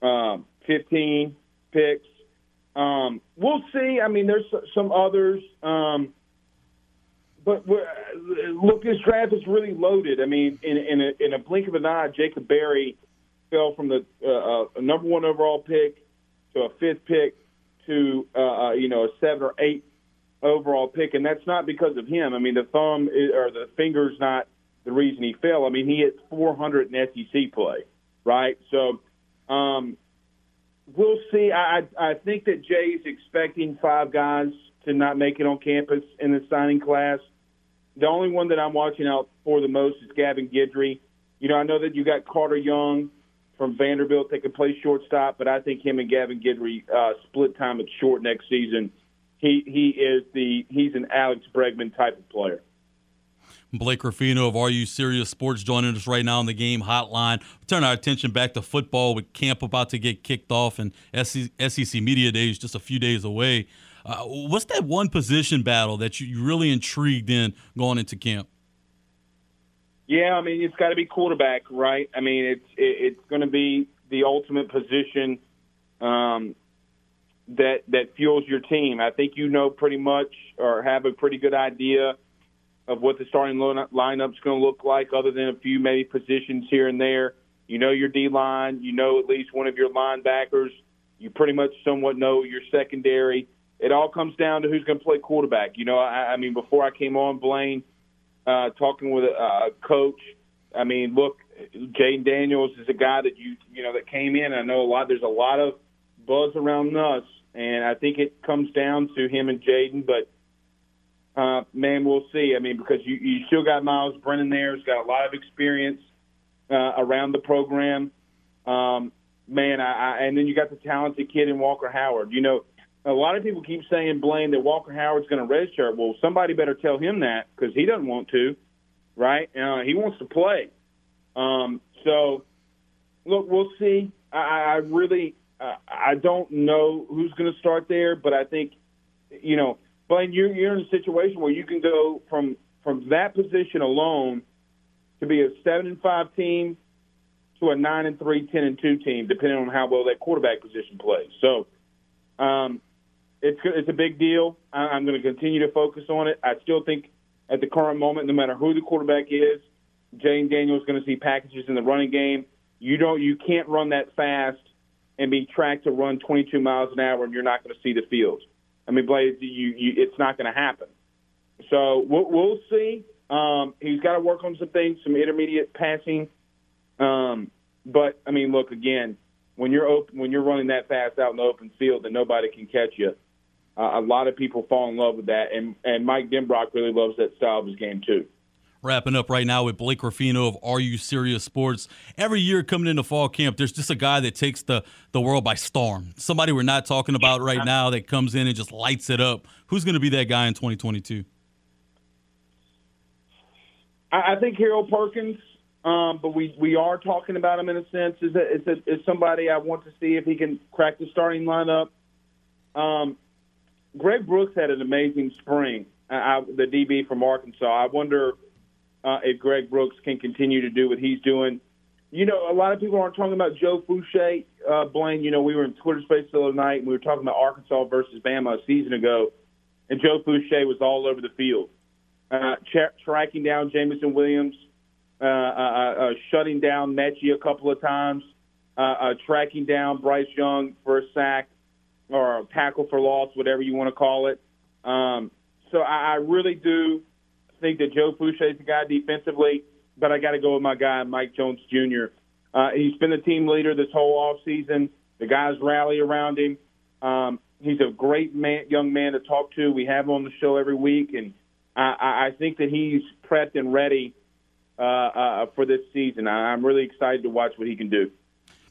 uh, 15 picks. Um, we'll see. I mean, there's some others. Um, but look, this draft is really loaded. I mean, in, in, a, in a blink of an eye, Jacob Berry fell from the uh, uh, number one overall pick to a fifth pick to uh, uh, you know a seven or eight overall pick, and that's not because of him. I mean, the thumb is, or the finger's not the reason he fell. I mean, he hit 400 in SEC play, right? So um, we'll see. I, I think that Jay's expecting five guys to not make it on campus in the signing class. The only one that I'm watching out for the most is Gavin Guidry. You know, I know that you got Carter Young from Vanderbilt that can play shortstop, but I think him and Gavin Guidry uh, split time at short next season. He he is the he's an Alex Bregman type of player. Blake Ruffino of Are You Serious Sports joining us right now on the game hotline. We turn our attention back to football with camp about to get kicked off and SEC Media Days just a few days away. Uh, what's that one position battle that you really intrigued in going into camp? Yeah, I mean it's got to be quarterback, right? I mean it's it, it's going to be the ultimate position um, that that fuels your team. I think you know pretty much or have a pretty good idea of what the starting lineup is going to look like, other than a few maybe positions here and there. You know your D line. You know at least one of your linebackers. You pretty much somewhat know your secondary. It all comes down to who's going to play quarterback. You know, I, I mean, before I came on, Blaine uh, talking with a, coach. I mean, look, Jayden Daniels is a guy that you you know that came in. I know a lot. There's a lot of buzz around us, and I think it comes down to him and Jayden. But uh, man, we'll see. I mean, because you you still got Myles Brennan there. He's got a lot of experience uh, around the program. Um, man, I, I, and then you got the talented kid in Walker Howard. You know, a lot of people keep saying Blaine that Walker Howard's going to redshirt. Well, somebody better tell him that because he doesn't want to, right? Uh, he wants to play. Um, so, look, we'll see. I, I really, uh, I don't know who's going to start there, but I think, you know, Blaine, you're, you're in a situation where you can go from from that position alone to be a seven and five team to a nine and three, ten and two team, depending on how well that quarterback position plays. So. Um, it's it's a big deal. I'm going to continue to focus on it. I still think at the current moment, no matter who the quarterback is, Jayden Daniels is going to see packages in the running game. You don't, you can't run that fast and be tracked to run 22 miles an hour, and you're not going to see the field. I mean, Blade, you, you, it's not going to happen. So we'll, we'll see. Um, he's got to work on some things, some intermediate passing. Um, but I mean, look again, when you're open, when you're running that fast out in the open field, and nobody can catch you uh, a lot of people fall in love with that, and and Mike Denbrock really loves that style of his game too. Wrapping up right now with Blake Ruffino of Are You Serious Sports. Every year coming into fall camp, there's just a guy that takes the, the world by storm. Somebody we're not talking about right now that comes in and just lights it up. Who's going to be that guy in 2022? I, I think Harold Perkins, um, but we, we are talking about him in a sense. Is, a, is, a, is somebody I want to see if he can crack the starting lineup. Um, Greg Brooks had an amazing spring. Uh, the DB from Arkansas. I wonder uh, if Greg Brooks can continue to do what he's doing. You know, a lot of people aren't talking about Joe Foucha, uh, Blaine. You know, we were in Twitter space the other night and we were talking about Arkansas versus Bama a season ago, and Joe Foucha was all over the field, uh, tra- tracking down Jameson Williams, uh, uh, uh, shutting down Metchie a couple of times, uh, uh, tracking down Bryce Young for a sack or tackle for loss, whatever you want to call it. Um, so I, I really do think that Joe Foucha is the guy defensively, but I got to go with my guy, Mike Jones Jr. Uh, he's been the team leader this whole off season. The guys rally around him. Um, he's a great man, young man to talk to. We have him on the show every week, and I, I think that he's prepped and ready uh, uh, for this season. I'm really excited to watch what he can do.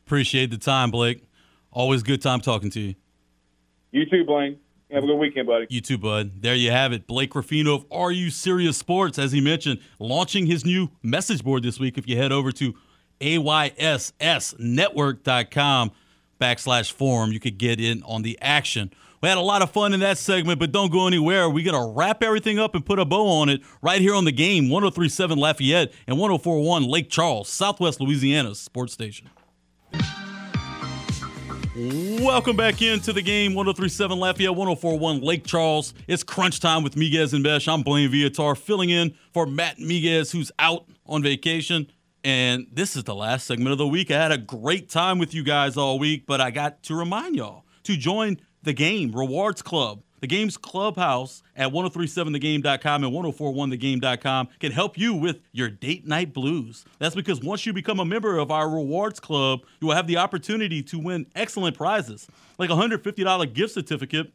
Appreciate the time, Blake. Always good time talking to you. You too, Blaine. Have a good weekend, buddy. You too, bud. There you have it. Blake Ruffino of Are You Serious Sports, as he mentioned, launching his new message board this week. If you head over to AYSSnetwork.com backslash forum, you could get in on the action. We had a lot of fun in that segment, but don't go anywhere. We're going to wrap everything up and put a bow on it right here on the game 1037 Lafayette and 1041 Lake Charles, Southwest Louisiana's sports station. Welcome back into the game 1037 Lafayette, 1041 Lake Charles. It's crunch time with Miguez and Mesh. I'm Blaine Viatar filling in for Matt Miguez, who's out on vacation. And this is the last segment of the week. I had a great time with you guys all week, but I got to remind y'all to join the game rewards club the game's clubhouse at 1037thegame.com and 1041thegame.com can help you with your date night blues. That's because once you become a member of our rewards club, you will have the opportunity to win excellent prizes, like a $150 gift certificate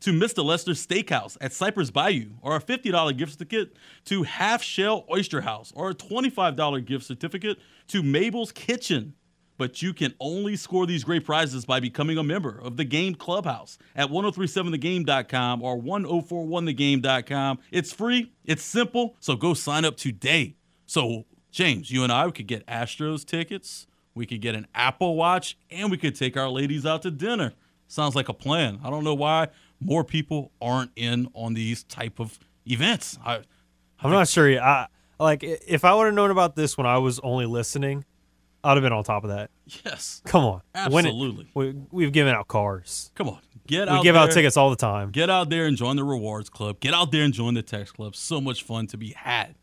to Mr. Lester's Steakhouse at Cypress Bayou, or a $50 gift certificate to Half Shell Oyster House, or a $25 gift certificate to Mabel's Kitchen but you can only score these great prizes by becoming a member of the Game Clubhouse at 1037thegame.com or 1041thegame.com. It's free, it's simple, so go sign up today. So, James, you and I could get Astros tickets, we could get an Apple Watch, and we could take our ladies out to dinner. Sounds like a plan. I don't know why more people aren't in on these type of events. I, I'm not sure. I like if I would have known about this when I was only listening, I'd have been on top of that. Yes. Come on. Absolutely. It, we, have given out cars. Come on. Get we out give there. out tickets all the time. Get out there and join the rewards club. Get out there and join the text club. So much fun to be had.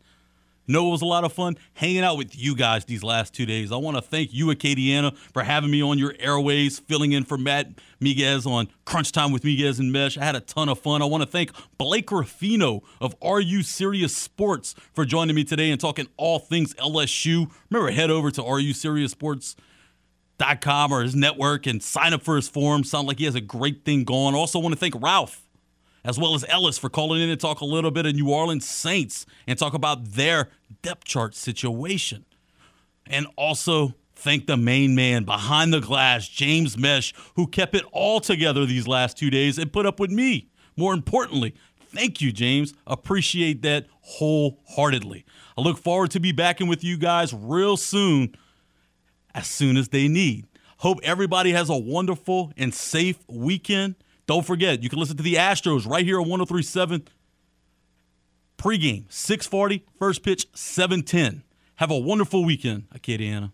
Know, it was a lot of fun hanging out with you guys these last two days. I want to thank you, Acadiana, for having me on your airways, filling in for Matt Miguez on Crunch Time with Miguez and Mesh. I had a ton of fun. I want to thank Blake Ruffino of Are You Serious Sports for joining me today and talking all things LSU. Remember, head over to Are You Serious Sports dot com or his network and sign up for his forum. Sound like he has a great thing going. Also want to thank Ralph as well as Ellis for calling in to talk a little bit of New Orleans Saints and talk about their depth chart situation. And also thank the main man behind the glass, James Mesh, who kept it all together these last two days and put up with me. More importantly, thank you, James. Appreciate that wholeheartedly. I look forward to be back in with you guys real soon, as soon as they need. Hope everybody has a wonderful and safe weekend. Don't forget, you can listen to the Astros right here on 1037 pregame 640 first pitch 710 have a wonderful weekend. Acadiana